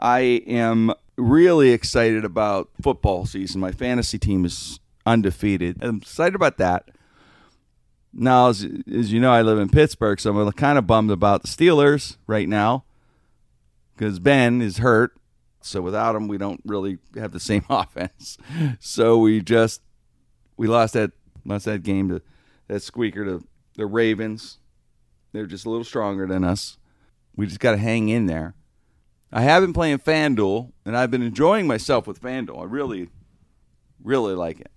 I am really excited about football season. My fantasy team is undefeated. I'm excited about that. Now, as, as you know, I live in Pittsburgh, so I'm kind of bummed about the Steelers right now because Ben is hurt. So without him, we don't really have the same offense. So we just we lost that lost that game to that squeaker to the Ravens. They're just a little stronger than us. We just got to hang in there. I have been playing FanDuel, and I've been enjoying myself with FanDuel. I really, really like it.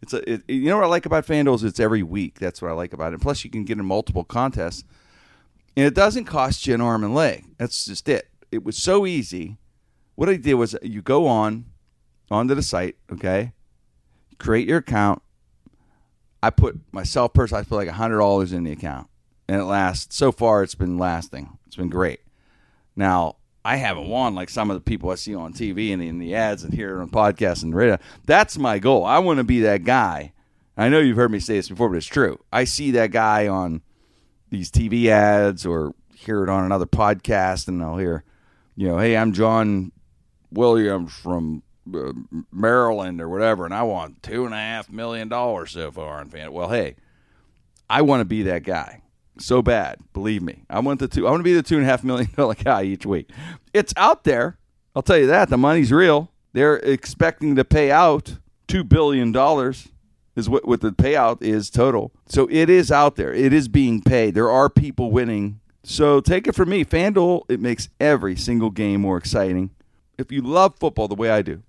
It's a, it, you know what I like about FanDuel is it's every week. That's what I like about it. Plus, you can get in multiple contests, and it doesn't cost you an arm and leg. That's just it. It was so easy. What I did was you go on onto the site, okay, create your account. I put myself personally, I put like hundred dollars in the account, and it lasts. So far, it's been lasting. It's been great. Now I haven't won like some of the people I see on TV and in the ads and here on podcasts and radio. That's my goal. I want to be that guy. I know you've heard me say this before, but it's true. I see that guy on these TV ads or hear it on another podcast, and I'll hear, you know, hey, I'm John Williams from uh, Maryland or whatever, and I want two and a half million dollars so far in fan. Well, hey, I want to be that guy so bad. Believe me, I want the two. I want to be the two and a half million dollar guy each week. It's out there. I'll tell you that the money's real. They're expecting to pay out two billion dollars. Is what, what the payout is total. So it is out there. It is being paid. There are people winning. So take it from me, FanDuel. It makes every single game more exciting. If you love football the way I do,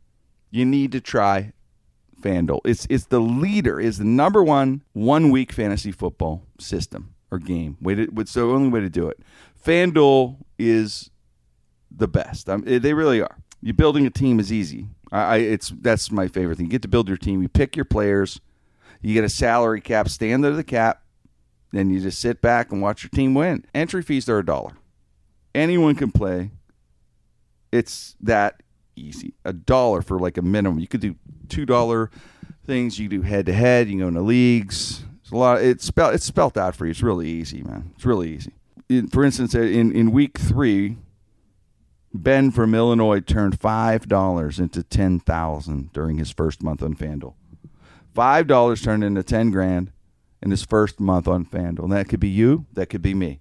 you need to try FanDuel. It's it's the leader. Is the number one one week fantasy football system or game. Way to, the only way to do it. FanDuel is the best. Um, they really are. You building a team is easy. I, I, it's that's my favorite thing. You get to build your team. You pick your players. You get a salary cap. Stay under the cap. Then you just sit back and watch your team win. Entry fees are a dollar. Anyone can play. It's that easy. A dollar for like a minimum. You could do two dollar things. You do head to head. You can go into leagues. It's a lot. It's spelled. It's spelled out for you. It's really easy, man. It's really easy. In, for instance, uh, in in week three, Ben from Illinois turned five dollars into ten thousand during his first month on FanDuel. Five dollars turned into ten grand in his first month on FanDuel. And that could be you. That could be me.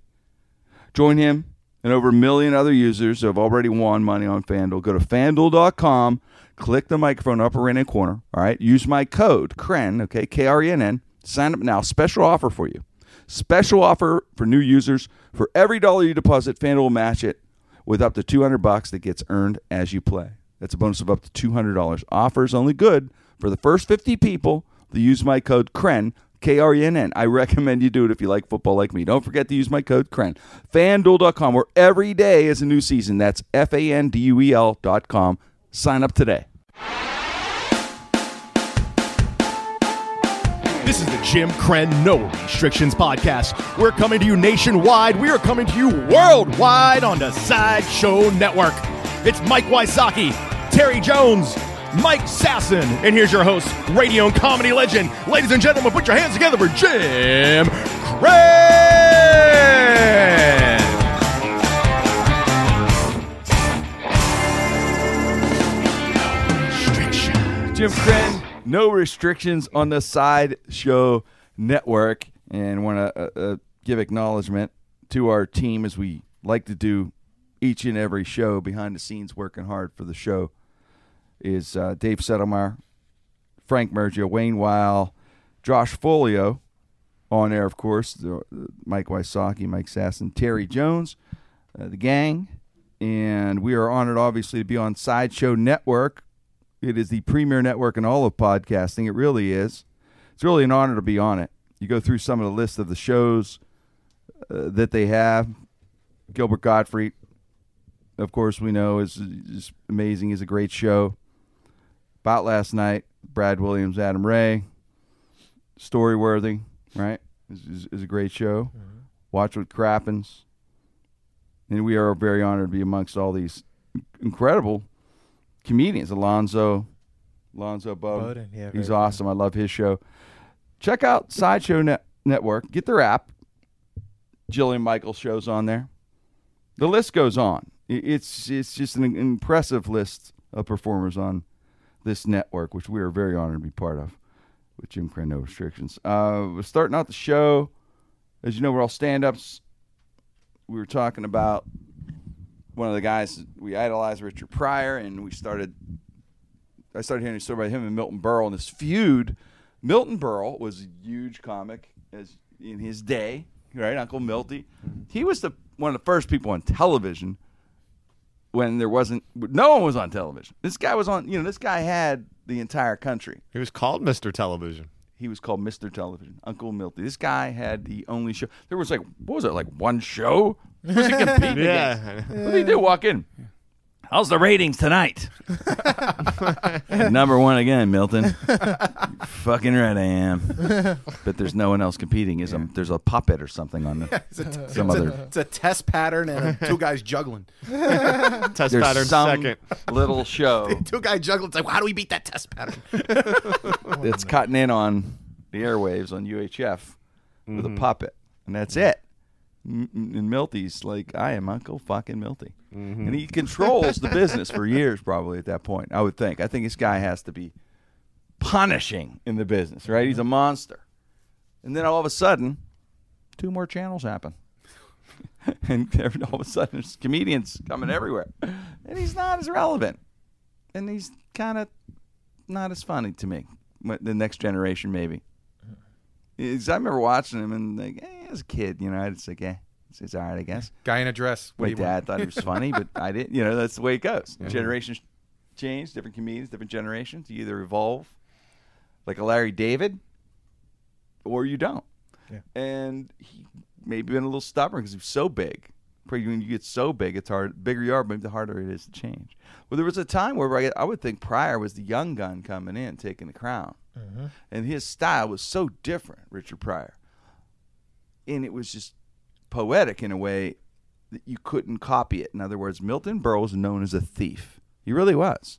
Join him and over a million other users who have already won money on FanDuel. Go to FanDuel.com, click the microphone upper right hand corner. All right. Use my code KRENN, okay, K R E N N. Sign up now. Special offer for you. Special offer for new users. For every dollar you deposit, FanDuel will match it with up to 200 bucks that gets earned as you play. That's a bonus of up to $200. Offer is only good for the first 50 people that use my code KRENN, K R E N N. I recommend you do it if you like football like me. Don't forget to use my code KRENN. FanDuel.com, where every day is a new season. That's F A N D U E L.com. Sign up today. This is the Jim Krenn No Restrictions Podcast. We're coming to you nationwide. We are coming to you worldwide on the Sideshow Network. It's Mike Wysocki, Terry Jones, Mike Sasson, and here's your host, radio and comedy legend. Ladies and gentlemen, put your hands together for Jim Krenn. Jim Krenn, no restrictions on the Sideshow Network. And want to uh, uh, give acknowledgement to our team as we like to do each and every show behind the scenes, working hard for the show. Is uh, Dave Settlemeyer, Frank Mergia, Wayne Weil, Josh Folio, on air, of course, the, Mike Wysocki, Mike Sasson, Terry Jones, uh, the gang. And we are honored, obviously, to be on Sideshow Network. It is the premier network in all of podcasting. It really is. It's really an honor to be on it. You go through some of the list of the shows uh, that they have. Gilbert Gottfried, of course, we know is, is amazing. Is a great show. About last night, Brad Williams, Adam Ray, story worthy, right? Is, is, is a great show. Watch what crappens. And we are very honored to be amongst all these incredible comedians. Alonzo, Alonzo Bodden. Bodden, yeah, He's awesome. I love his show. Check out Sideshow Net- Network. Get their app. Jillian Michaels shows on there. The list goes on. It's it's just an impressive list of performers on this network, which we are very honored to be part of with Jim Krenn No Restrictions. Uh, we're starting out the show. As you know, we're all stand ups. We were talking about one of the guys we idolized, Richard Pryor, and we started. I started hearing a story about him and Milton Berle and this feud. Milton Berle was a huge comic as in his day, right? Uncle Milty. Mm-hmm. He was the one of the first people on television when there wasn't no one was on television. This guy was on. You know, this guy had the entire country. He was called Mr. Television. He was called Mr. Television, Uncle Milty. This guy had the only show. There was like, what was it, like one show? Who's he competing against? Yeah. What did he do? Walk in. How's the ratings tonight? Number one again, Milton. Fucking right I am. But there's no one else competing. Is a, there's a puppet or something on the It's a, t- some it's, other. a, it's a test pattern and two guys juggling. Test There's pattern some second. little show Two guys juggling. It's like, how do we beat that test pattern? it's cutting in on the airwaves on UHF with a mm-hmm. puppet, and that's it. And Milty's like, I am Uncle fucking Milty, mm-hmm. and he controls the business for years, probably at that point. I would think. I think this guy has to be punishing in the business, right? He's a mm-hmm. monster, and then all of a sudden, two more channels happen. and every- all of a sudden, there's comedians coming everywhere, and he's not as relevant, and he's kind of not as funny to me. The next generation, maybe. I remember watching him and like, eh, as a kid, you know, just like, eh, it's, it's all right, I guess. Guy in a dress. What My do you want? dad thought he was funny, but I didn't. You know, that's the way it goes. Generations change, different comedians, different generations. You either evolve, like a Larry David, or you don't. Yeah. And he maybe been a little stubborn because he was so big. Probably When you get so big, it's hard. Bigger you are, maybe the harder it is to change. Well, there was a time where I, I would think Pryor was the young gun coming in, taking the crown, and his style was so different, Richard Pryor, and it was just poetic in a way that you couldn't copy it. In other words, Milton Berle was known as a thief. He really was.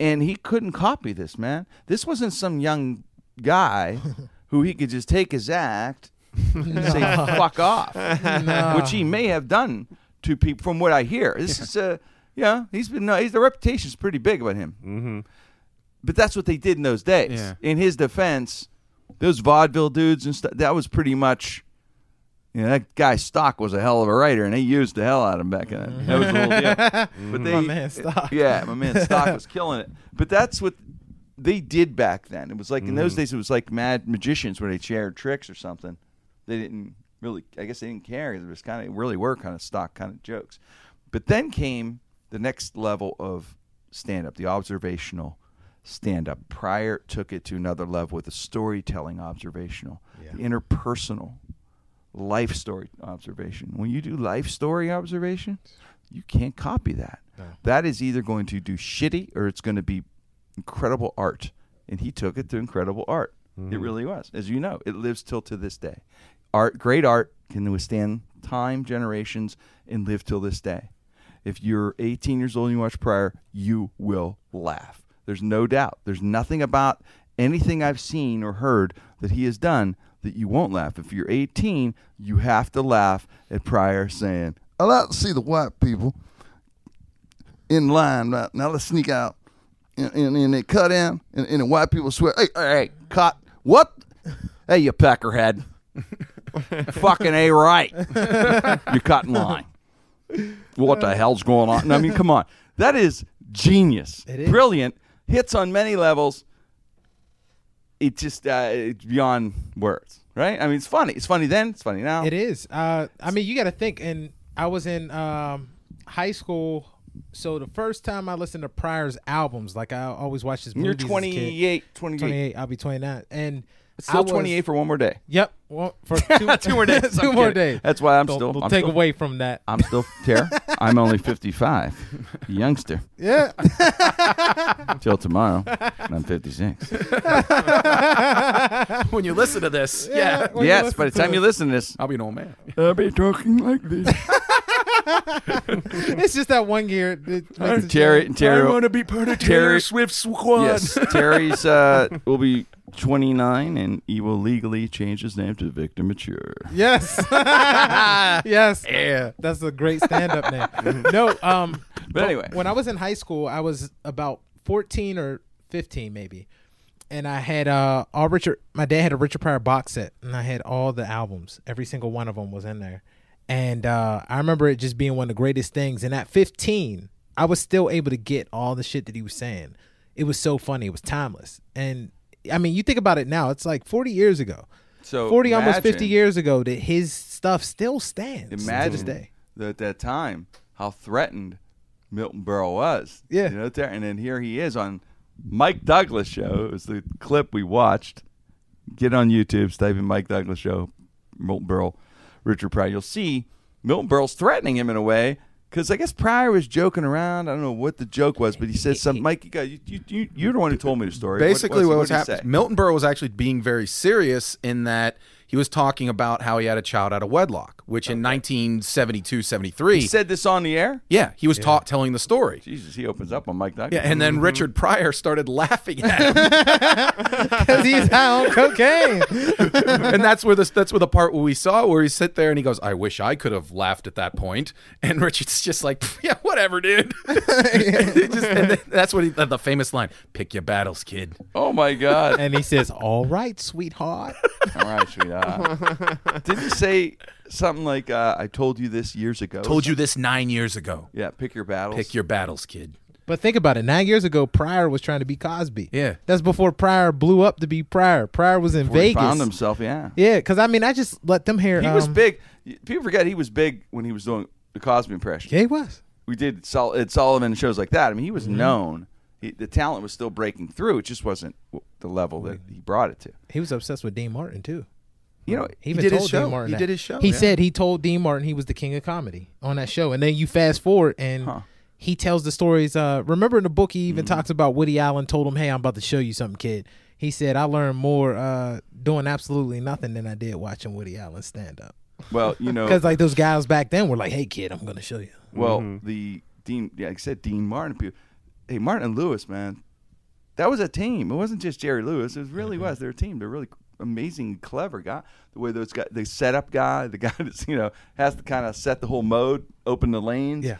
And he couldn't copy this, man. This wasn't some young guy who he could just take his act and say fuck off. Which he may have done to people from what I hear. This is uh yeah, he's been no, he's the reputation's pretty big about him. Mm-hmm. But that's what they did in those days. Yeah. In his defense, those vaudeville dudes and stuff, that was pretty much, you know, that guy Stock was a hell of a writer, and they used the hell out of him back then. Mm-hmm. That was the whole deal. But they, My man Stock. yeah, my man Stock was killing it. But that's what they did back then. It was like in those mm. days, it was like mad magicians where they shared tricks or something. They didn't really, I guess they didn't care. It was kind of really were kind of stock kind of jokes. But then came the next level of stand up, the observational stand up. Pryor took it to another level with the storytelling observational, the interpersonal life story observation. When you do life story observation, you can't copy that. That is either going to do shitty or it's going to be incredible art. And he took it to incredible art. It mm-hmm. really was. As you know, it lives till to this day. Art, great art can withstand time, generations, and live till this day. If you're 18 years old and you watch Pryor, you will laugh. There's no doubt. There's nothing about anything I've seen or heard that he has done that you won't laugh. If you're 18, you have to laugh at Pryor saying, I like to see the white people in line right now. Let's sneak out. And, and, and they cut in, and, and the white people swear, hey, hey, hey, cut. What? Hey, you peckerhead. Fucking A right. You're in line. What the hell's going on? I mean, come on. That is genius. It is. Brilliant. Hits on many levels. It just, uh, it's beyond words, right? I mean, it's funny. It's funny then. It's funny now. It is. Uh, I mean, you got to think. And I was in um, high school, so the first time I listened to Pryor's albums, like I always watched his movies. You're movies. as a kid. 28, 28. 28. I'll be 29. And I Still was- 28 for one more day. Yep. Well, for two, Two more days. two I'm more kidding. days. That's why I'm Don't- still. don't I'm take still- away from that. I'm still Tara. I'm only 55, youngster. Yeah. Till tomorrow, I'm 56. when you listen to this, yeah, when you yes, by the time you listen to this, I'll be an old man. I'll be talking like this. it's just that one gear. that makes it Terry, sound- Terry, to be part of Terry- Swift squad. yes, Terry's uh, will be 29, and he will legally change his name to Victor Mature. Yes. yes. Yeah. That's a great stand up name. No, um But anyway. when I was in high school, I was about 14 or 15 maybe. And I had uh all Richard my dad had a Richard Pryor box set and I had all the albums. Every single one of them was in there. And uh I remember it just being one of the greatest things and at 15, I was still able to get all the shit that he was saying. It was so funny. It was timeless. And I mean, you think about it now, it's like 40 years ago. So 40 almost 50 years ago that his stuff still stands Imagine day. that at that time how threatened Milton Berle was. Yeah. You know, there- and then here he is on Mike Douglas show. It was the clip we watched. Get on YouTube, type in Mike Douglas show, Milton Berle, Richard Pryor. You'll see Milton Berle's threatening him in a way because I guess Pryor was joking around. I don't know what the joke was, but he said something. Mike, you, got, you, you, you, you're the one who told me the story. Basically, what, was did happening. Milton Berle was actually being very serious in that he was talking about how he had a child out of wedlock, which in 1972, 73, He said this on the air. yeah, he was taught telling the story. Jesus, he opens up on Mike Douglas. Yeah, and then mm-hmm. Richard Pryor started laughing at him, Because he's high on cocaine. and that's where this that's where the part where we saw where he sit there and he goes, "I wish I could have laughed at that point," and Richard's just like, "Yeah, whatever, dude." It just- and that's what he the famous line: "Pick your battles, kid." oh my God. and he says, All right, sweetheart. All right, sweetheart. Didn't you say something like, uh, "I told you this years ago"? Told you this nine years ago. Yeah, pick your battles. Pick your battles, kid. But think about it. Nine years ago, Pryor was trying to be Cosby. Yeah. That's before Pryor blew up to be Pryor. Pryor was in Where he Vegas. found himself. Yeah, Yeah, because I mean, I just let them hear. he was um, big. People forget he was big when he was doing the Cosby impression. Yeah, he was. We did Sol- Ed Sullivan and shows like that. I mean, he Mm-hmm. was known. He, the talent was still breaking through. It just wasn't w- the level that he brought it to. He was obsessed with Dean Martin, too. You know, He even did his show. Dean Martin He that. did his show, He yeah. said he told Dean Martin he was the king of comedy on that show. And then you fast forward and Huh. he tells the stories. Uh, remember in the book, he Mm-hmm. even talks about Woody Allen told him, Hey, I'm about to show you something, kid. He said, I learned more uh, doing absolutely nothing than I did watching Woody Allen stand up. well, you know, Because like those guys back then were like, Hey, kid, I'm going to show you. Well, Mm-hmm. the Dean, yeah, like I said Dean Martin. people- Hey, Martin Lewis, man, that was a team. It wasn't just Jerry Lewis. It really Mm-hmm. was. They're a team. They're really amazing, clever guy. The way those guys, the setup guy, the guy that's you know has to kind of set the whole mode, open the lanes. Yeah.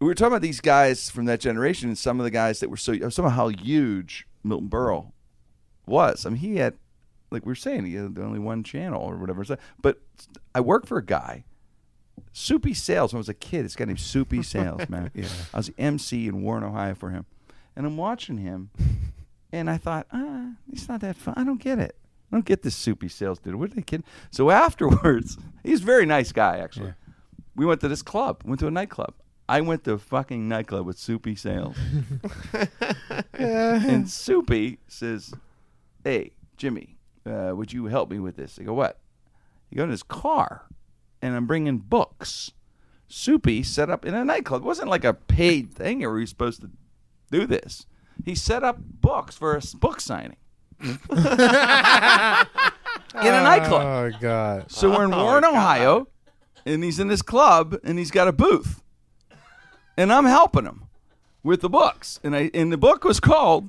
we were talking about these guys from that generation, and some of the guys that were so uh, some of how huge Milton Berle was. I mean, he had, like we were saying, he had only one channel or whatever. But I worked for a guy, Soupy Sales. When I was a kid, this guy named Soupy Sales, man. yeah. I was the MC in Warren, Ohio for him, and I'm watching him, and I thought, ah, it's not that fun. I don't get it. I don't get this Soupy Sales dude. What are they kidding? So afterwards, he's a very nice guy, actually. We went to this club. Went to a nightclub. I went to a fucking nightclub with Soupy Sales. and Soupy says, "Hey, Jimmy, uh, would you help me with this?" I go, "What?" He go in his car, and I'm bringing books. Soupy set up in a nightclub. It wasn't like a paid thing, or were you supposed to do this? He set up books for a s- book signing in a nightclub. Oh, God. So we're in oh, Warren, Ohio, and he's in this club, and he's got a booth, and I'm helping him with the books, and I and the book was called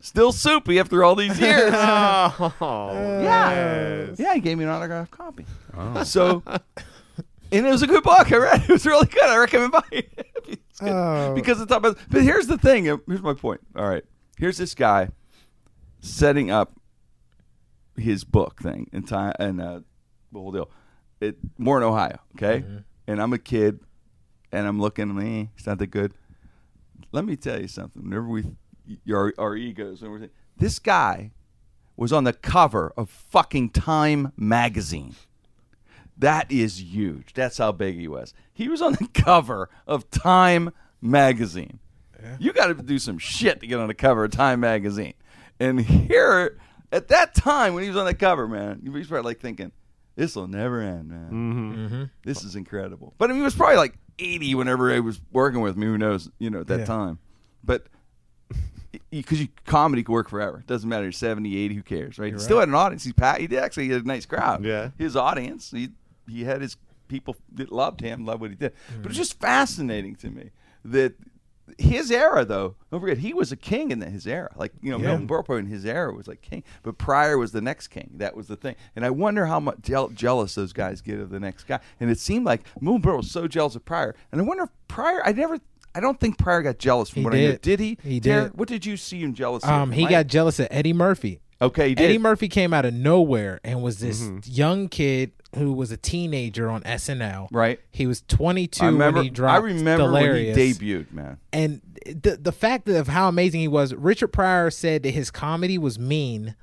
"Still Soupy" after all these years. Oh. yeah, yeah, he gave me an autographed copy. Oh. So, and it was a good book. I read it. It was really good. I recommend buying it It's good. Oh. because it's about. But here's the thing. Here's my point. All right, here's this guy setting up his book thing in time and uh, the whole deal. It more in Ohio, okay? And I'm a kid, and I'm looking. Eh, it's not that good. Let me tell you something. Whenever we, our, our egos and everything, this guy was on the cover of fucking Time magazine. That is huge. That's how big he was. He was on the cover of Time magazine. You got to do some shit to get on the cover of Time magazine. And here, at that time when he was on the cover, man, he was probably like thinking, "This will never end, man. Mm-hmm. Mm-hmm. This is incredible." But I mean, he was probably like 80 whenever he was working with me. Who knows? You know, at that Yeah. time. But because you, comedy can work forever. It doesn't matter. You're 70, 80, who cares, right? he still had an audience. He, pa- he did actually had a nice crowd. Yeah. His audience, he, he had his people that loved him, loved what he did. But it's just fascinating to me that his era though, don't forget he was a king in his era. Like you know, Yeah. Milton Berle in his era was like king, but Pryor was the next king. That was the thing. And I wonder how much jeal- jealous those guys get of the next guy. And it seemed like Milton Berle was so jealous of Pryor. And I wonder if Pryor. I never. I don't think Pryor got jealous from He what I knew. did. Did he? He did. What did you see him jealous? Um, of? he got jealous of Eddie Murphy. okay. He did. Eddie Murphy came out of nowhere and was this Mm-hmm. young kid who was a teenager on SNL. Right. He was 22 I remember. when he dropped I remember Delirious. when he debuted, man. and the the fact of how amazing he was, Richard Pryor said that his comedy was mean,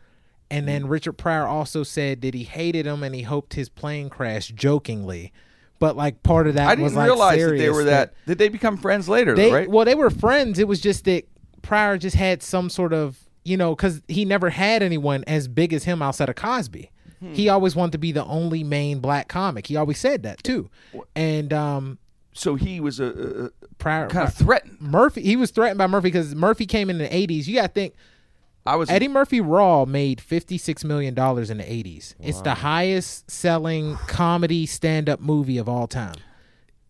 and then Mm. Richard Pryor also said that he hated him and he hoped his plane crashed jokingly, but like part of that I didn't like realize that they were that. Did they become friends later? They right? well, they were friends. It was just that Pryor just had some sort of you know because he never had anyone as big as him outside of Cosby. Hmm. He always wanted to be the only main black comic. He always said that too, and um, so he was a, a, a Pryor kind of threatened. Murphy, he was threatened by Murphy because Murphy came in the '80s. You got to think I was Eddie Murphy Raw made $56 million in the 80s. It's the highest selling comedy stand up movie of all time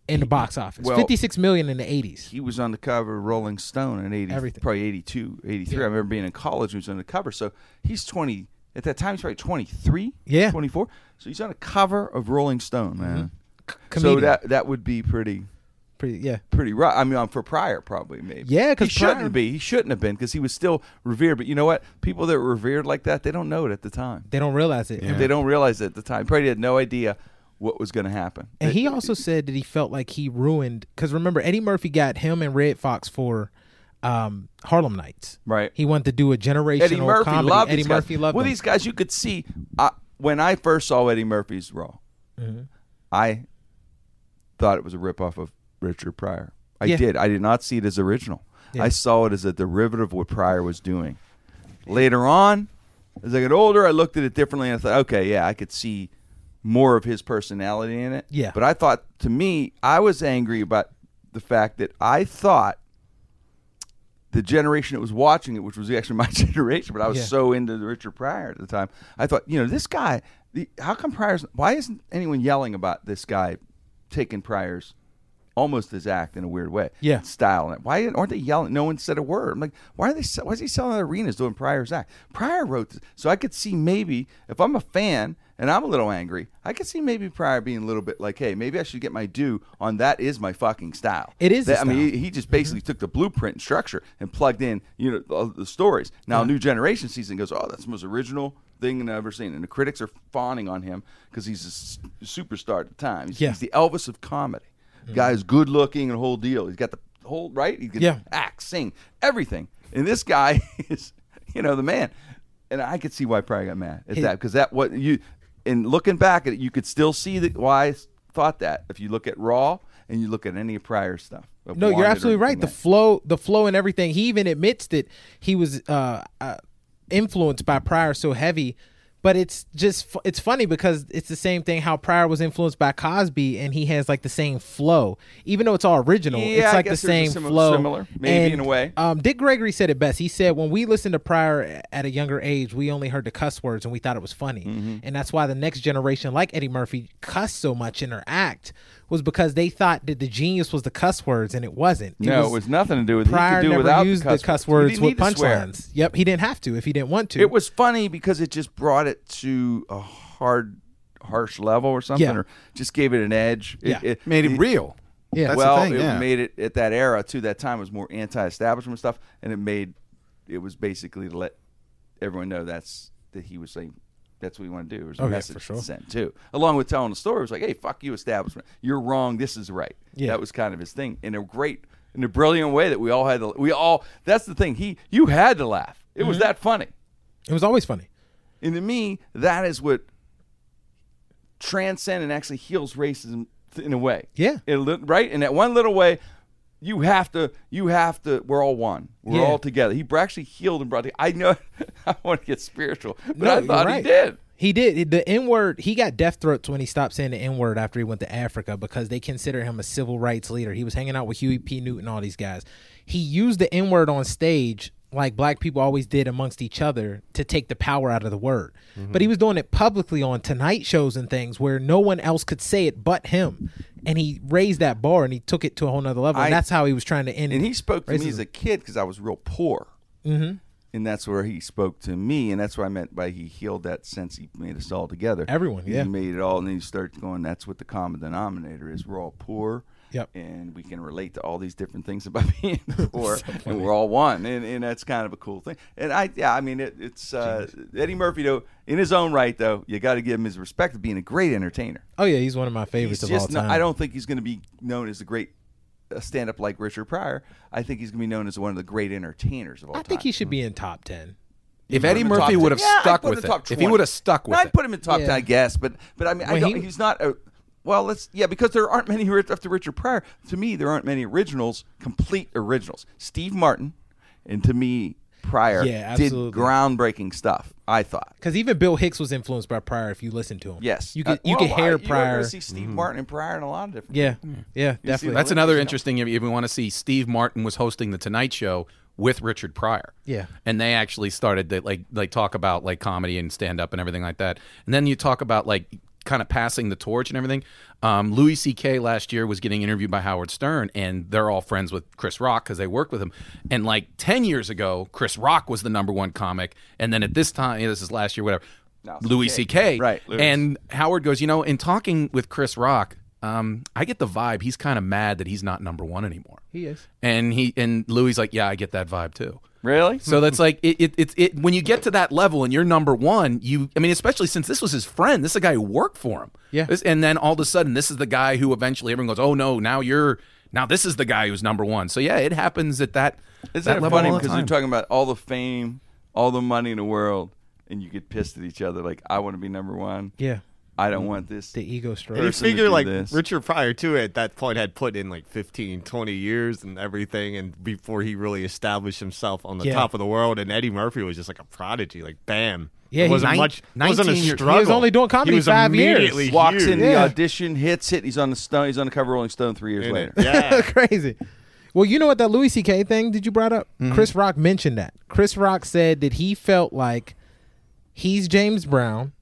in the box office. Well- 56 million in the 80s. he was on the cover of Rolling Stone in 80, Everything. probably 82, 83. I remember being in college when he was on the cover. So he's 20, at that time, he's probably 23, Yeah. 24. So he's on a cover of Rolling Stone, man. So Comedian. that that would be pretty Pretty, yeah. pretty rough. I mean, um, for Pryor, probably, maybe. Yeah, 'cause he shouldn't be. He shouldn't have been because he was still revered. But you know what? People that were revered like that, they don't know it at the time. They don't realize it. They don't realize it at the time. Probably had no idea what was going to happen. And he also said that he felt like he ruined because remember Eddie Murphy got him and Redd Foxx for um, Harlem Nights. Right. He wanted to do a generational Eddie Murphy comedy. loved Eddie these guys. Murphy loved Well, him. these guys you could see I, when I first saw Eddie Murphy's Raw. Mm-hmm. I thought it was a ripoff of Richard Pryor. I Yeah. did. I did not see it as original. Yeah. I saw it as a derivative of what Pryor was doing. Later on, as I got older, I looked at it differently and I thought, okay, yeah, I could see more of his personality in it. Yeah. But I thought, to me, I was angry about the fact that I thought the generation that was watching it, which was actually my generation, but I was Yeah. so into Richard Pryor at the time. I thought, you know, this guy. The, how come Pryor's? Why isn't anyone yelling about this guy taking Pryor's almost his act in a weird way? Yeah. style. Why aren't they yelling? No one said a word. I'm like, why are they? Why is he selling arenas doing Pryor's act? Pryor wrote this, so I could see maybe if I'm a fan and I'm a little angry, I could see maybe Pryor being a little bit like, hey, maybe I should get my due on that. Is my fucking style? It is That- I mean, he, he just basically took the blueprint and structure and plugged in, you know, all the stories. Now, New Generation season goes, oh, that's the most original thing I've ever seen, and the critics are fawning on him because he's a s- superstar at the time. He's, Yeah. he's the Elvis of comedy. Mm. The Guy's good looking and whole deal. He's got the whole right. He can Yeah. act, sing, everything. And this guy is, you know, the man. And I could see why Pryor got mad at He- that because that what you, and looking back at it, you could still see that why I thought that if you look at Raw and you look at any Pryor stuff. No, you're absolutely right. The like- flow, the flow, and everything. He even admits that he was uh, uh, influenced by Pryor so heavy. But it's just it's funny because it's the same thing how Pryor was influenced by Cosby and he has like the same flow. Even though it's all original Yeah, it's like the same simi- flow. similar, maybe And, in a way. um, Dick Gregory said it best. He said when we listened to Pryor at a younger age we only heard the cuss words and we thought it was funny. Mm-hmm. and that's why the next generation like Eddie Murphy cuss so much in their act was because they thought that the genius was the cuss words and it wasn't No, it was nothing to do with. Pryor he could do never without used the the cuss He words didn't with need to swear. punchlines. Yep, he didn't have to if he didn't want to. It was funny because it just brought it to a hard, harsh level or something, Yeah. or just gave it an edge. It- Yeah. it, Made it real. Yeah. That's well, the thing. it yeah. made it at that era too. That time was more anti-establishment stuff, and it made it was basically to let everyone know that's that he was saying that's what we want to do. It was a Oh, message for sure. to send too, along with telling the story. It was like, hey, fuck you, establishment. You're wrong. This is right. Yeah. that was kind of his thing in a great, in a brilliant way that we all had to. We all. That's the thing. He, you had to laugh. It Mm-hmm. was that funny. it was always funny. And to me, that is what transcends and actually heals racism in a way. Yeah. Lit- right? In that one little way, you have to, you have to, we're all one. We're Yeah. all together. He actually healed and brought the, I know, I want to get spiritual, but No, I thought he did. He did the N word. He got death throats when he stopped saying the N word after he went to Africa because they consider him a civil rights leader. He was hanging out with Huey P. Newton, all these guys. He used the N word on stage like black people always did amongst each other to take the power out of the word. Mm-hmm. But he was doing it publicly on tonight shows and things where no one else could say it but him. And he raised that bar and he took it to a whole nother level. and that's how he was trying to end it. and he spoke to me as a kid because I was real poor. Mm-hmm. And that's where he spoke to me, and that's what I meant by he healed that sense. He made us all together. Everyone, He yeah. made it all, and then you start going. That's what the common denominator is. We're all poor. Yep. And we can relate to all these different things about being poor, and we're all one, and, and that's kind of a cool thing. And I, yeah, I mean, it, it's uh, Eddie Murphy though, in his own right though. You got to give him his respect for being a great entertainer. Oh yeah, he's one of my favorites He's of all just not, time. I don't think he's going to be known as a great uh, stand-up like Richard Pryor. I think he's going to be known as one of the great entertainers of all I time. I think he should be in top ten. If Eddie him in top Murphy would have Yeah, stuck with it, if he would have stuck with No, I'd put him in top Yeah. ten, I guess. But but I mean, I Well, don't, he- he's not a. Well, let's yeah, because there aren't many ri- after Richard Pryor. To me, there aren't many originals, complete originals. Steve Martin, and to me, Pryor Yeah, did groundbreaking stuff. I thought. Because even Bill Hicks was influenced by Pryor. If you listen to him, Yes, you could Uh, you well, could hear I- Pryor. You're gonna see Steve Martin and Pryor in a lot of different. yeah, yeah, see definitely. That's another interesting. If you want to see, Steve Martin was hosting the Tonight Show with Richard Pryor. Yeah. and they actually started to like like talk about like comedy and stand up and everything like that. And then you talk about like kind of passing the torch and everything. Um, Louis C.K. last year was getting interviewed by Howard Stern, and they're all friends with Chris Rock because they worked with him. And like ten years ago, Chris Rock was the number one comic, and then at this time, this is last year, whatever. No, Louis CK. C.K. Right, Louis. And Howard goes, you know, in talking with Chris Rock, um, I get the vibe he's kind of mad that he's not number one anymore. he is. And he and Louis like, yeah, I get that vibe too. Really? So that's like it, it, it, it. When you get to that level and you're number one, you. I mean, especially since this was his friend. This is a guy who worked for him. Yeah. This- and then all of a sudden, this is the guy who eventually everyone goes, "Oh no, now you're now this is the guy who's number one." So yeah, it happens at that. Isn't that level funny because you're talking about all the fame, all the money in the world, and you get pissed at each other like, I want to be number one. Yeah, I don't want this. the ego stroke. And you person to figure do like this. Richard Pryor too at that point had put in like 15, 20 years and everything, and before he really established himself on the Yeah. top of the world, and Eddie Murphy was just like a prodigy, like bam. Yeah, it he- wasn't Nine- much. It wasn't a 19 years- he struggle. was only doing comedy He was five years. immediately Walks huge. in the Yeah. audition, hits it. He's on the stone. He's on the cover of Rolling Stone three years In later. it. Yeah. crazy. Well, you know what that Louis C.K. thing did you brought up? Mm-hmm. Chris Rock mentioned that. Chris Rock said that he felt like he's James Brown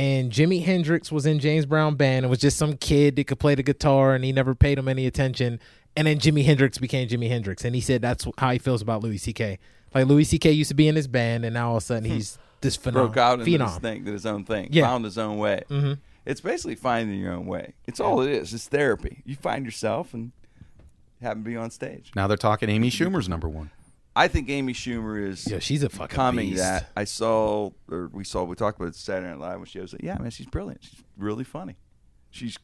and Jimi Hendrix was in James Brown band and was just some kid that could play the guitar and he never paid him any attention. And then Jimi Hendrix became Jimi Hendrix. And he said that's how he feels about Louis C.K. Like Louis C.K. used to be in his band and now all of a sudden he's this phenom- Hmm. Broke out into phenom. this thing, did his own thing, Yeah. found his own way. Mm-hmm. It's basically finding your own way. It's all it is. It's therapy. You find yourself and happen to be on stage. now they're talking Amy Schumer's number one. I think Amy Schumer is Yeah, she's a fucking becoming beast. that. I saw, or we saw, we talked about it Saturday Night Live when she was like, yeah, man, she's brilliant. She's really funny. She's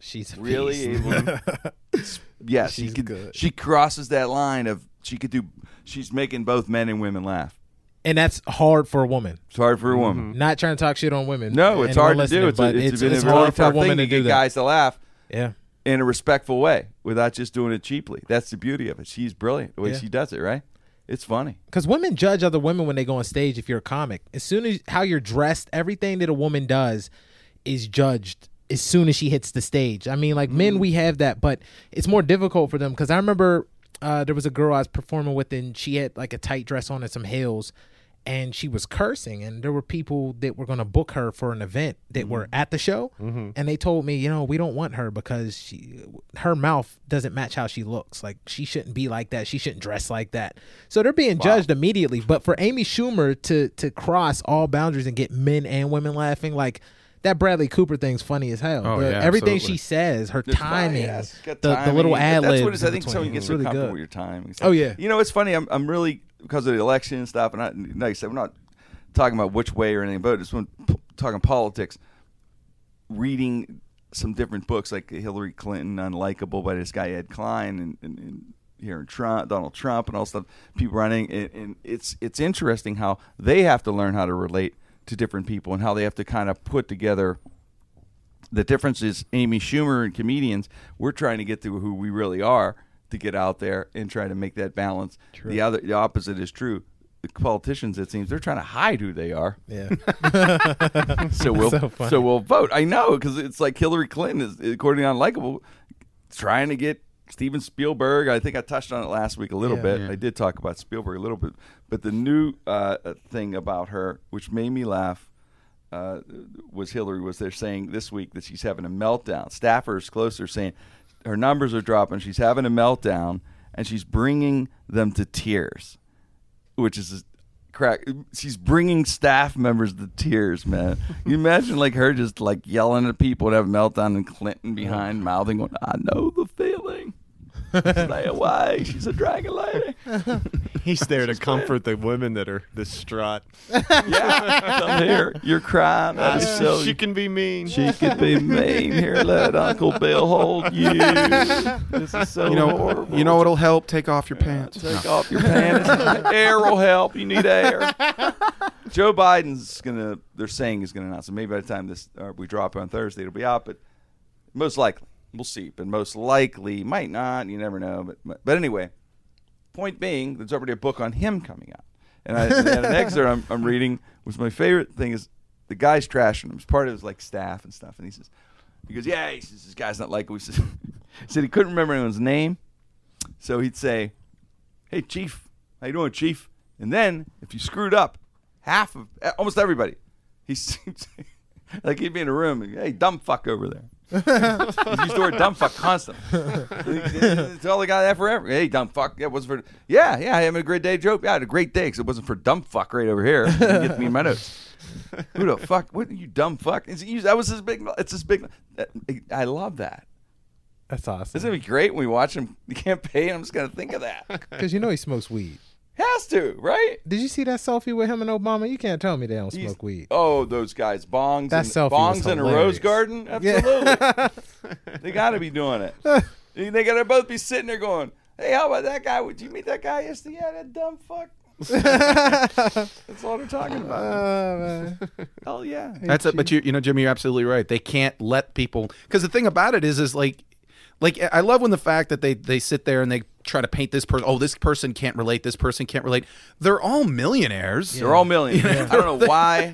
She's a really beast. able. To, yes, she She's could, good. She crosses that line of she could do. She's making both men and women laugh. and that's hard for a woman. It's hard for a woman. Mm-hmm. Not trying to talk shit on women. No, it's hard to do. listening, It's, a, but it's, it's, been it's a really hard for a woman thing to to get do that. guys to laugh Yeah. in a respectful way without just doing it cheaply. That's the beauty of it. She's brilliant the way Yeah. she does it. Right? It's funny. Because women judge other women when they go on stage. If you're a comic, as soon as how you're dressed, everything that a woman does is judged as soon as she hits the stage. I mean, like Mm-hmm. men, we have that, but it's more difficult for them. Because I remember uh, there was a girl I was performing with, and she had like a tight dress on and some heels, and she was cursing. And there were people that were going to book her for an event that were Mm-hmm. at the show, and they told me, you know, we don't want her because she, her mouth doesn't match how she looks. Like she shouldn't be like that. She shouldn't dress like that. So they're being judged immediately. But for Amy Schumer to to cross all boundaries and get men and women laughing, like. That Bradley Cooper thing's funny as hell. Oh, yeah, everything absolutely. she says, her It's funny, timing, yes. The, the little But ad That's libs. what it is. I think in so. You get really good. with your timing. It's Oh, yeah. You know, it's funny. I'm I'm really because of the election and stuff, and I, like I said, we're not talking about which way or anything, but just when p- talking politics. Reading some different books like Hillary Clinton, Unlikable by this guy Ed Klein, and, and, and hearing Trump, Donald Trump, and all stuff. People running, and, and it's it's interesting how they have to learn how to relate to different people and how they have to kind of put together the difference is Amy Schumer and comedians, we're trying to get to who we really are to get out there and try to make that balance. The other the opposite is true. The politicians, it seems, they're trying to hide who they are. Yeah. So we'll So so, we'll vote. I know because it's like Hillary Clinton is, according to Unlikable, trying to get Steven Spielberg. I think I touched on it last week a little Yeah. bit. Yeah. I did talk about Spielberg a little bit, but the new uh, thing about her, which made me laugh, uh, was Hillary was there saying this week that she's having a meltdown. Staffers closer saying her numbers are dropping. She's having a meltdown, and she's bringing them to tears, which is crack. She's bringing staff members to tears, man. you imagine like her just like yelling at people and have a meltdown, and Clinton behind mouthing, going, "I know the feeling." Stay away. She's a dragon lady. He's there to comfort the women that are distraught. Yeah, come here. You're crying. That is so. she can be mean. She could be mean. Here, let Uncle Bill hold you. This is so You know, horrible. you know what'll help? Take off your pants. Take off your pants. air will help. You need air. Joe Biden's gonna. They're saying he's gonna announce it. Maybe by the time this uh, we drop on Thursday, it'll be out. But most likely, we'll see. But most likely, might not. You never know. But but, but anyway, point being, there's already a book on him coming out. And, I, and an excerpt I'm, I'm reading was my favorite thing is the guy's trashing him. It's part of his like staff and stuff. And he says, he goes, yeah, he says, this guy's not like said. he said he couldn't remember anyone's name. So he'd say, hey, chief, how you doing, chief? And then if you screwed up, half of, almost everybody, he's like he'd be in a room and, hey, dumb fuck over there. He used the word dumb fuck constantly. Tell the guy that forever. Hey, dumb fuck. Yeah, it wasn't for. Yeah, yeah. I had a great day, Joe. Yeah, I had a great day because it wasn't for dumb fuck right over here. You get me in my notes. Who the fuck? What you dumb fuck? Is he, that was his big. It's his big. I love that. That's awesome. Isn't it be great when we watch him You can't campaign? I'm just gonna think of that. Because you know he smokes weed. Has to, right? Did you see that selfie with him and Obama? You can't tell me they don't He's- smoke weed. Oh, those guys, bongs, That and, selfie bongs in a rose garden. Yeah. Absolutely, they got to be doing it. they got to both be sitting there going, "Hey, how about that guy? Would you meet that guy yesterday? Yeah, that dumb fuck." That's all they're talking about. Oh, man. Oh yeah, That's it. But you, you know, Jimmy, you're absolutely right. They can't let people because the thing about it is, is like, like I love when the fact that they they sit there and they try to paint this person. Oh, this person can't relate. This person can't relate. They're all millionaires. they're all millionaires. I don't know why.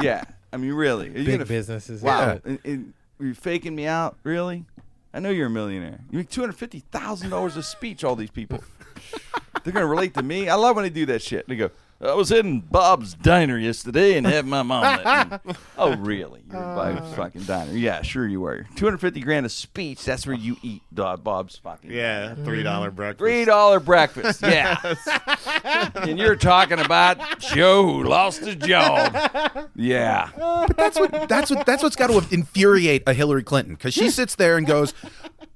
Yeah, I mean, really, Are you Big gonna- businesses. Wow, Yeah. and, and you're faking me out, really? I know you're a millionaire. You make two hundred fifty thousand dollars a speech. All these people, they're gonna relate to me. I love when they do that shit. They go, "I was in Bob's diner yesterday and had my mom." let me." oh, really? You're by a fucking diner? Yeah, sure you were. Two hundred fifty grand a speech. That's where you eat, dog. Bob's fucking. Yeah, three dollar mm-hmm. breakfast. Three dollar breakfast, yeah. and you're talking about Joe who lost his job. Yeah. But that's what that's what that's what's got to infuriate a Hillary Clinton because she sits there and goes,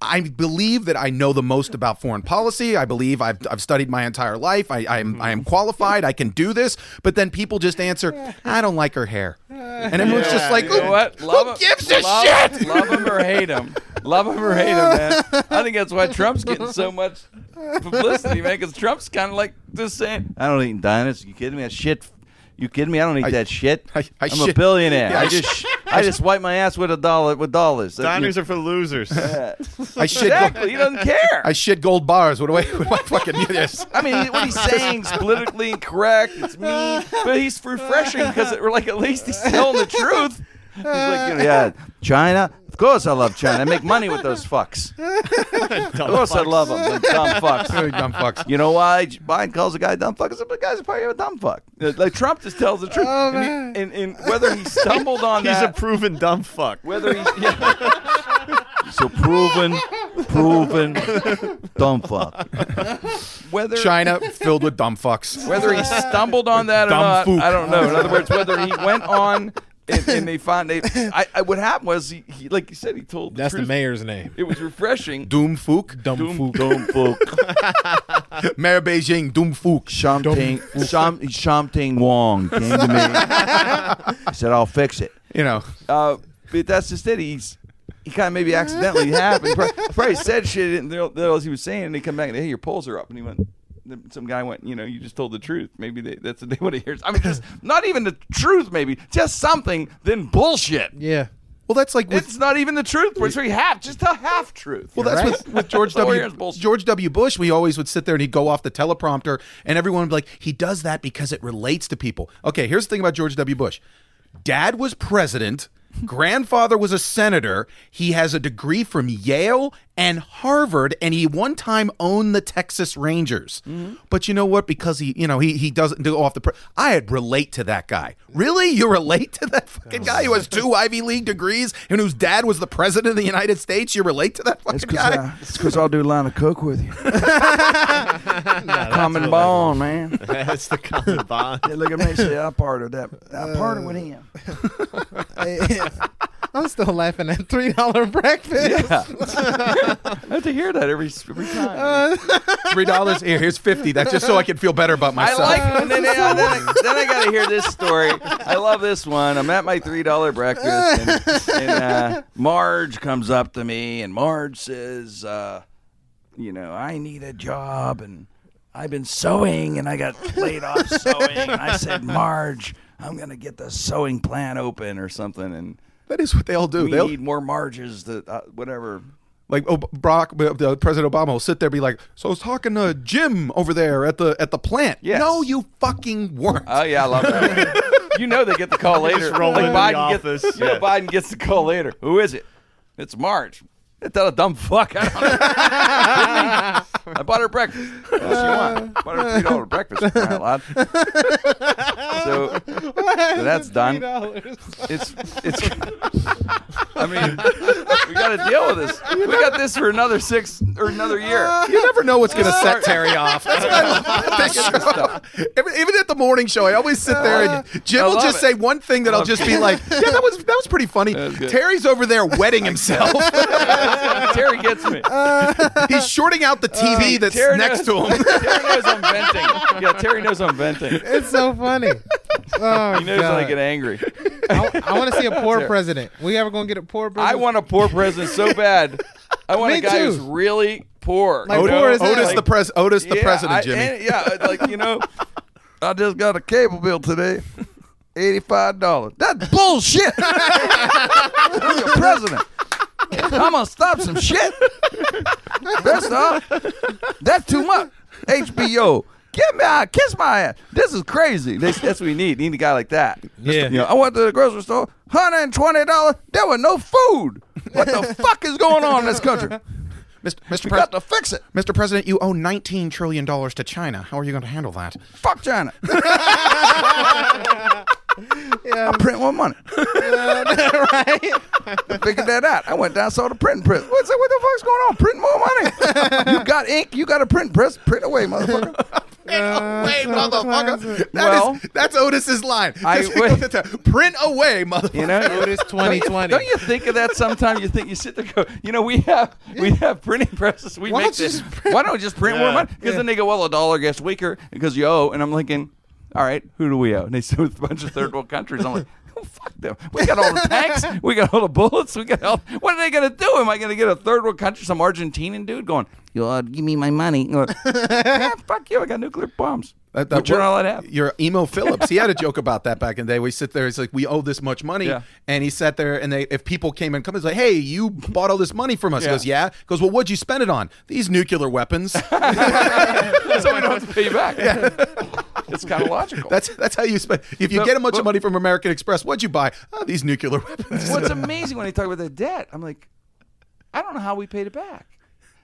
"I believe that I know the most about foreign policy. I believe I've I've studied my entire life. I I am I am qualified. I can do this." But then people just answer, "I don't like her hair," and everyone's just like, You know what? "Who Love him- gives a love, shit?" Love him or hate him. Love him or hate him, man. I think that's why Trump's getting so much publicity, man. Because Trump's kind of like just saying, "I don't eat diners. You kidding me? That shit. You kidding me? I don't eat I- that shit. I- I am a billionaire. Yeah, I I just, I just wipe my ass with a dollar with dollars. That- Diners are for losers. I shit. exactly. He doesn't care. I shit gold bars. What do I? What do I fucking yes. I mean, what he's saying is politically incorrect. It's mean, but he's refreshing because we're like at least he's telling the truth. He's like, you know, yeah, China. Of course, I love China. I make money with those fucks. Of course, I love them. Dumb fucks. Very dumb fucks. You know why Biden calls a guy a dumb fuck? Because the guy's probably a dumb fuck. Like Trump just tells the truth. Oh, and, he- and, and whether he stumbled on He's a proven dumb fuck. whether he's yeah. so proven, proven dumb fuck. Whether China filled with dumb fucks. whether he stumbled on that or not, fook. I don't know. In other words, whether he went on and, and they found they, I, I, what happened was he, he, like you said, he told. That's the mayor's name. It was refreshing. Doom Fook. Dumb Doom, fool. Doom Fook. Mayor Beijing. Doom Fook. Shamting, Sham, Shamting Wong came to me. I said, "I'll fix it." You know. Uh, but that's just it. He's he kind of maybe accidentally happened. Probably, probably said shit and didn't realize he was saying. And they come back and hey, your polls are up. And he went. Some guy went, you know, you just told the truth. Maybe they, that's what they want to hear. I mean, just not even the truth. Maybe just something. Then bullshit. Yeah. Well, that's like with It's not even the truth. It's really half. Just a half truth. Well, that's right. with, with George W. George W. Bush. We always would sit there and he'd go off the teleprompter, and everyone would be like, "He does that because it relates to people." Okay, here's the thing about George W. Bush. Dad was president. grandfather was a senator. He has a degree from Yale and Harvard, and he one time owned the Texas Rangers. Mm-hmm. But you know what? Because he, you know, he he doesn't do off the. Pre- I had relate to that guy. Really, you relate to that fucking guy who has two Ivy League degrees and whose dad was the president of the United States? You relate to that fucking guy? it's because I'll do a line of coke with you. Common bond, man. That's the common bond. Yeah, look at me. See, I parted that. I parted with uh, him. I'm still laughing at three dollar breakfast. I have to hear that every every time. Three dollars here. Here's fifty. That's just so I can feel better about myself. I myself. like and then, then, I, then I got to hear this story. I love this one. I'm at my three dollar breakfast, and, and uh, Marge comes up to me, and Marge says, uh, "You know, I need a job, and I've been sewing, and I got laid off sewing." And I said, "Marge, I'm gonna get the sewing plant open or something, and that is what they all do. we They'll need more Marges that uh, whatever." like oh, Barack, uh, President Obama will sit there and be like, "So I was talking to Jim over there at the at the plant." Yes. No, you fucking weren't. Oh yeah, I love that. you know they get the call later. roll like into the Biden office. gets, you know, Biden gets the call later. Who is it? It's Marge. that a dumb fuck. I don't know. I bought her breakfast. What does she want? Bought her three dollar breakfast. for crying out loud. so, so that's done. It's it's. I mean, we got to deal with this. We got this for another six or another year. Uh, you never know what's going to set Terry off. That's what I love about this show. Every- Even at the morning show, I always sit there and uh, Jim I will just it. say one thing that I'll just be like, "Yeah, that was that was pretty funny." was. Terry's over there wetting himself. Terry gets me. Uh, he's shorting out the TV that's Terry next knows- to him. Terry knows I'm venting. Yeah, Terry knows I'm venting. It's so funny. Oh, He knows when I God. get angry. I, want to see a poor Terry. president. We ever gonna get a poor president? I want a poor president so bad. I want Me a guy too. who's really poor. Like you know? poor as. Otis Like- the pres Otis the Yeah, president, I- Jimmy. and- yeah, uh, like you know, I just got a cable bill today, eighty-five dollars. That's bullshit. I'm your president. I'm gonna stop some shit. That's not. That's too much. HBO. Get me out. Kiss my ass. This is crazy. That's what we need. Need a guy like that. Yeah. You know, I went to the grocery store. Hundred and twenty dollars. There was no food. What the fuck is going on in this country? Mr. Mr. Pres- got to fix it. Mr. President, you owe $19 trillion to China. How are you going to handle that? Fuck China. I print more money. I figured that out. I went down, saw the printing press. What's that? What the fuck's going on? Print more money. you got ink. You got a print press. Print away, motherfucker. Away, motherfucker. That Well- is- that's Otis's line. I- Just to Print away, motherfucker. You know, Otis Don't you, 2020. don't you think of that sometimes? You think you sit there, go, you know, we have we have printing presses. We Why make don't you this. just print- Why don't we just print more money? Because then they go, well, the dollar gets weaker because you owe. And I'm thinking, all right, who do we owe? And they say with a bunch of third world countries. I'm like. Fuck them. We got all the tanks. We got all the bullets. We got all. What are they going to do? Am I going to get a third world country, some Argentinian dude going, you uh, give me my money? Going, "Yeah, fuck you. I got nuclear bombs. That, that you're worked. not allowed to have. Your emo Philips, he had a joke about that back in the day. We sit there, he's like, "We owe this much money," Yeah. and he sat there, and they, if people came and come, he's like, "Hey, you bought all this money from us?" He goes, "Yeah." He goes, "Well, what'd you spend it on? These nuclear weapons." so we don't have to pay you back. It's kind of logical. that's that's how you spend. If you But- get a bunch but- of money from American Express, what'd you buy? Oh, these nuclear weapons. What's amazing when they talk about the debt, I'm like, I don't know how we paid it back.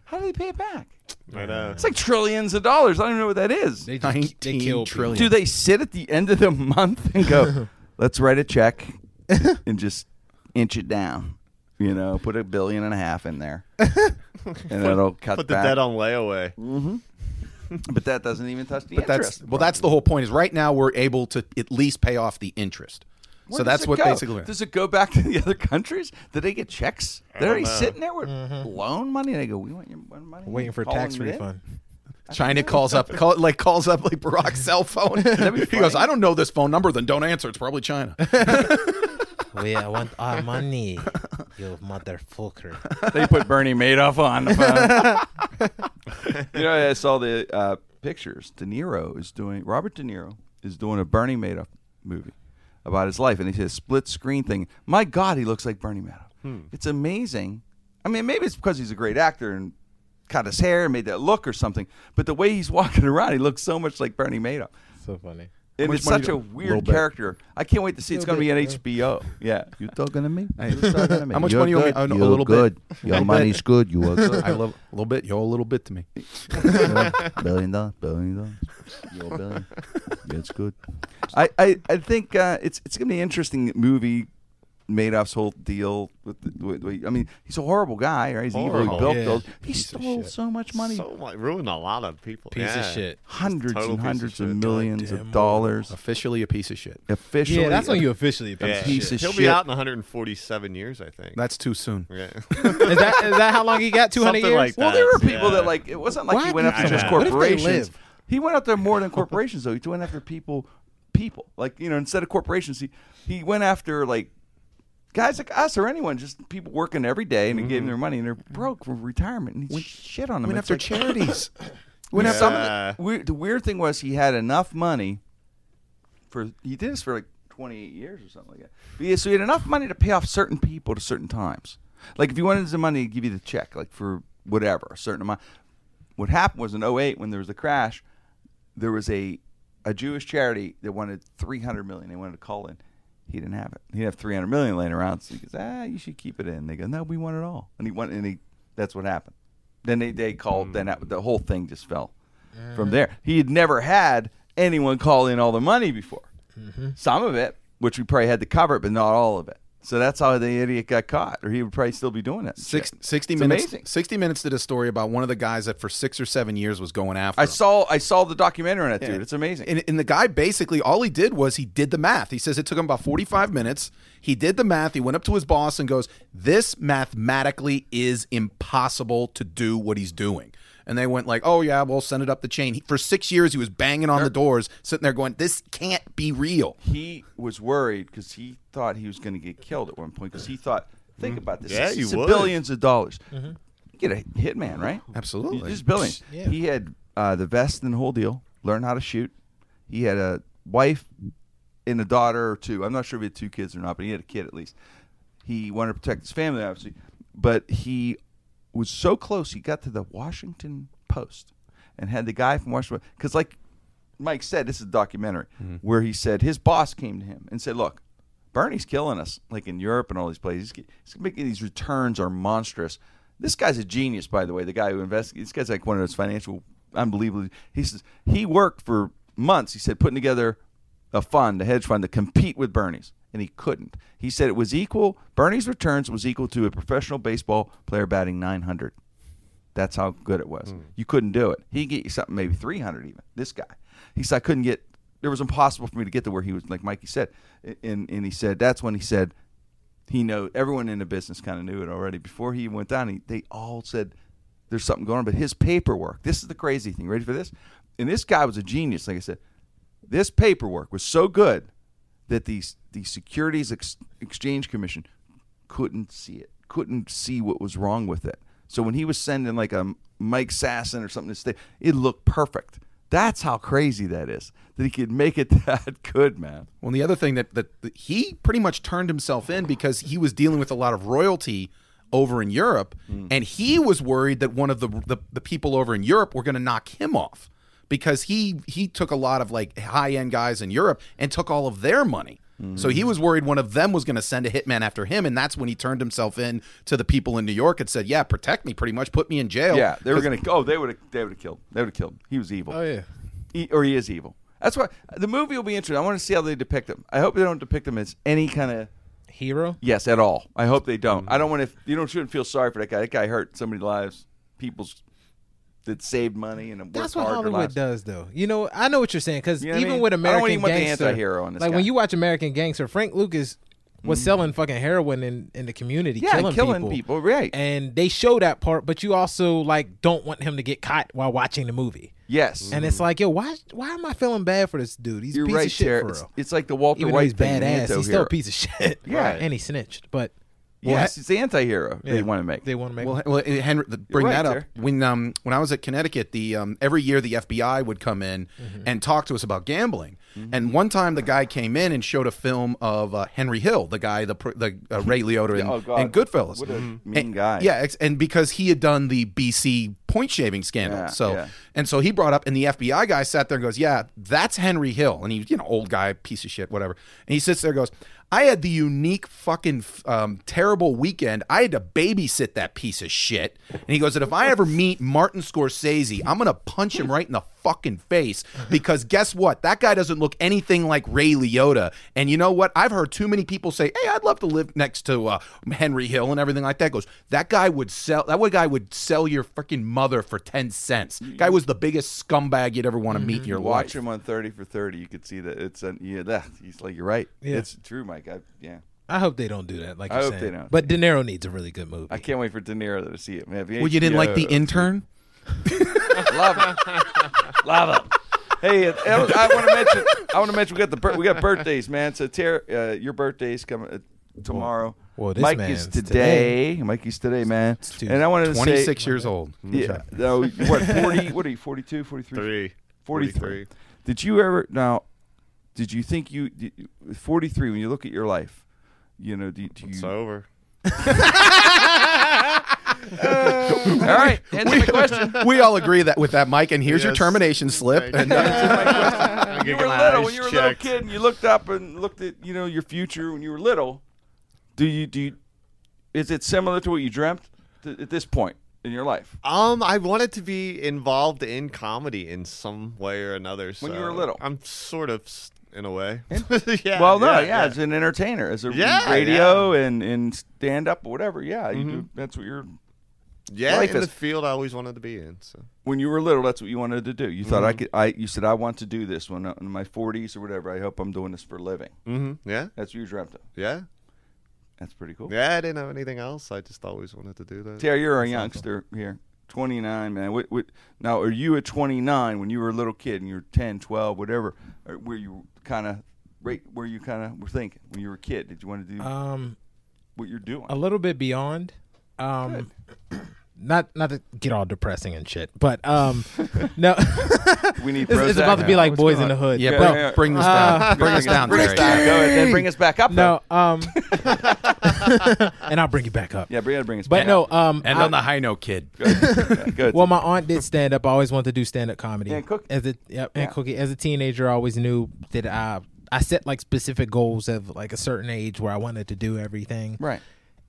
How do they pay it back? I know. Uh, it's like trillions of dollars. I don't even know what that is. They just they 19 kill trillion. Do they sit at the end of the month and go, let's write a check and just inch it down? You know, put a billion and a half in there, and it'll cut Put the back. debt on layaway. Mm-hmm. but that doesn't even touch the But interest. that's well, that's the whole point. Is right now we're able to at least pay off the interest. Where so that's what go? basically. Does it go back to the other countries? Do they get checks? They're already know. sitting there with Mm-hmm. loan money. And They go, we want your money. waiting for Calling tax refund. China calls up, call, like calls up like Barack's cell phone. he goes, "I don't know this phone number." Then don't answer. It's probably China. We I want our money, you motherfucker. they put Bernie Madoff on the phone. you know, I saw the uh, pictures. De Niro is doing. Robert De Niro is doing a Bernie Madoff movie about his life, and he says split screen thing. My God, he looks like Bernie Madoff. Hmm. It's amazing. I mean, maybe it's because he's a great actor and cut his hair and made that look or something. But the way he's walking around, he looks so much like Bernie Madoff. So funny. And much it's such a weird character. I can't wait to see. It's going to be on HBO. Yeah, you talking to me? You talking to me? How much You're money you owe me? good. Oh, no, a You're little bit. good. A Your money's good. You are good. I love a little bit. You owe a little bit to me. billion dollars, billion dollars, you're a billion. That's good. I, I, I think uh, it's it's gonna be an interesting movie. Madoff's whole deal with, the, with, with- I mean, he's a horrible guy, right? He's evil. He built Yeah. those. He Piece stole so much money, So much, ruined a lot of people. Piece yeah. of shit. hundreds and piece of hundreds of, millions Goddamn of dollars. Officially a piece of shit. Officially, Yeah, that's when you officially a piece Yeah. of Piece shit. of He'll shit. be out in 147 years, I think. That's too soon. yeah. Is that is that how long he got? Two hundred Something years. like Well, there were people yeah. that like it wasn't like he went after just do? What if they corporations. live? He went after more than corporations though. He went after people, people like you know instead of corporations, he he went after like guys like us or anyone, just people working every day and he gave them their money and they're mm-hmm. broke for retirement and he shit on them. Went It's after like- charities. When Yeah. some of the, weird, the weird thing was he had enough money for he did this for like 28 years or something like that. But yeah, so he had enough money to pay off certain people to certain times. Like if you wanted the money, he'd give you the check, like for whatever a certain amount. What happened was in 08 when there was a crash, there was a a Jewish charity that wanted 300 million. They wanted to call in. He didn't have it. He didn't have 300 million laying around. So he goes, ah, you should keep it in. They go, no, we want it all. And he went, and he, that's what happened. Then they, they called, then that, the whole thing just fell from there. He had never had anyone call in all the money before. Some of it, which we probably had to cover, but not all of it. So that's how the idiot got caught, or he would probably still be doing that. Six, 60 It's minutes. amazing. 60 minutes did a story about one of the guys that for six or seven years was going after. I him. saw I saw the documentary on that dude. It's amazing. And, and the guy basically all he did was he did the math. He says it took him about 45 minutes. He did the math. He went up to his boss and goes, "This mathematically is impossible to do what he's doing." And they went like, "Oh yeah, we'll send it up the chain." He, for 6 years he was banging on the doors, sitting there going, "This can't be real." he was worried because he thought he was going to get killed at one point because he thought, think about this, Yeah, it's, you it's would. billions of dollars. You Get a hitman, right? Absolutely. Just billions. Yeah. He had uh, the vest and the whole deal. Learned how to shoot. He had a wife and a daughter or two. I'm not sure if he had two kids or not, but he had a kid at least. He wanted to protect his family, obviously, but he was so close. He got to the Washington Post and had the guy from Washington because, like Mike said, this is a documentary mm-hmm. where he said his boss came to him and said, "Look, Bernie's killing us, like in Europe and all these places. He's, he's making these returns are monstrous. This guy's a genius, by the way. The guy who investigates. This guy's like one of those financial, unbelievably. He says he worked for months. He said putting together a fund, a hedge fund, to compete with Bernie's, and he couldn't. He said it was equal. Bernie's returns was equal to a professional baseball player batting 900. That's how good it was. Hmm. You couldn't do it. He get you something maybe 300 even. This guy. He said I couldn't get it was impossible for me to get to where he was like Mikey said. And and he said that's when he said he know everyone in the business kind of knew it already before he went down. He, they all said there's something going on, but his paperwork. This is the crazy thing. Ready for this? And this guy was a genius. Like I said, this paperwork was so good that the the Securities Ex- Exchange Commission couldn't see it, couldn't see what was wrong with it. So when he was sending like a Mike Sasson or something to stay, it looked perfect. That's how crazy that is that he could make it that good, man. Well, the other thing that, that that he pretty much turned himself in because he was dealing with a lot of royalty over in Europe, mm. and he was worried that one of the the, the people over in Europe were going to knock him off because he he took a lot of like high end guys in Europe and took all of their money. So he mm-hmm. was worried one of them was going to send a hitman after him, and that's when he turned himself in to the people in New York and said, "Yeah, protect me, pretty much, put me in jail." Yeah, they were gonna. Oh, they would have. They would have killed. They would have killed. him. He was evil. Oh yeah. he, or he is evil. That's why the movie will be interesting. I want to see how they depict him. I hope they don't depict him as any kind of Hero. yes at all. I hope they don't. Mm. I don't want to. You don't shouldn't feel sorry for that guy. That guy hurt so many lives, people's that saved money and worked That's what hard Hollywood does, though. You know, I know what you're saying because You know what I even mean? with I don't American even want the Gangster, anti-hero on this like guy. when you watch American Gangster, Frank Lucas was mm. selling fucking heroin in, in the community, Yeah, killing, killing people, right. And they show that part, but you also like don't want him to get caught while watching the movie. Yes, And it's mm. like, yo, why why am I feeling bad for this dude? He's you're a piece right, of shit for It's, real. it's like the Walter Even White he's thing, badass, he's still a piece of shit. Yeah. and he snitched. But Yes, it's the anti-hero they want to make. They want to make. Well, well, Henry, the, bring right, that up. sir. When um when I was at Connecticut, the um every year the FBI would come in Mm-hmm. and talk to us about gambling. And one time the guy came in and showed a film of uh, Henry Hill, the guy, the the uh, Ray Liotta and, Oh, and Goodfellas. What a mean And- guy. Yeah, and because he had done the BC point shaving scandal. Yeah, so yeah. and so he brought up, and the FBI guy sat there and goes, "Yeah, that's Henry Hill," and he's you know old guy, piece of shit, whatever. And he sits there and goes, "I had the unique fucking um, terrible weekend. I had to babysit that piece of shit." And he goes, "And if I ever meet Martin Scorsese, I'm gonna punch him right in the fucking face because guess what? That guy doesn't look anything like Ray Liotta. And you know what? I've heard too many people say, "Hey, I'd love to live next to uh, Henry Hill and everything like that." Goes that guy would sell that guy would sell your freaking mother for ten cents. Guy was the biggest scumbag you'd ever want to meet in your life. Watch him on Thirty for Thirty. You could see that it's a, yeah. That he's like you're right. Yeah. It's true, Mike. I, yeah. I hope they don't do that. Like I you're hope saying. they don't. But De Niro needs a really good movie. I can't wait for De Niro to see it, man. Well, you didn't like the intern? Love it. Love it. Hey, uh, I want to mention. I want to mention we got the bir- we got birthdays, man. So, Tara, uh, your birthday's coming uh, tomorrow. well, this Mike man's is today. Mikey's today, man. Tuesday. And I wanted to say, 26 years old. Yeah. No, what? Forty? What are you? 42, 43? Three. 43. Did you ever now? Did you think you did, you- 43 when you look at your life? You know, do, do you? It's over. all right, answer my question. we all agree that with that, Mike. And here's your Yes. termination slip. And you. uh, I'm You getting were my little eyes when you were a little checked. kid, and you looked up and looked at you know your future when you were little. Do you do? You, is it similar to what you dreamt th- at this point in your life? Um, I wanted to be involved in comedy in some way or another. When you so were little? I'm sort of s- in a way. yeah. well, no, yeah, yeah, as an entertainer, as a Yeah, radio and and stand up, or whatever. Yeah, you do. That's what you're. Yeah. life in is- the field I always wanted to be in. So When you were little, that's what you wanted to do. You thought Mm-hmm. I could. I you said I want to do this when I'm in my 40s or whatever. I hope I'm doing this for a living. hmm yeah, That's what you dreamt of. yeah, That's pretty cool. yeah. I didn't have anything else. I just always wanted to do that. Terry, you're a youngster here. 29, man. What, what, now, are you at 29 when you were a little kid and you're 10, 12, whatever, or were you kind of right where you kind of were thinking when you were a kid? Did you want to do um, what you're doing? a little bit beyond. Um, not not to get all depressing and shit, but um, no, we need it's, it's about to be now. like Boyz n the Hood. yeah, Yeah, bring, yeah. bring this Uh, down. Bring us down, Bring us down. Go ahead. Then bring us back up. No, though. um, and I'll bring you back up. Yeah, bring, bring us But back no, up. um, And I- on the high note, kid. Good. Yeah, good. Well, my aunt did stand up. I always wanted to do stand up comedy. And Cookie. As a yep, and Yeah. cookie. As a teenager, I always knew that I I set like specific goals of like a certain age where I wanted to do everything. right.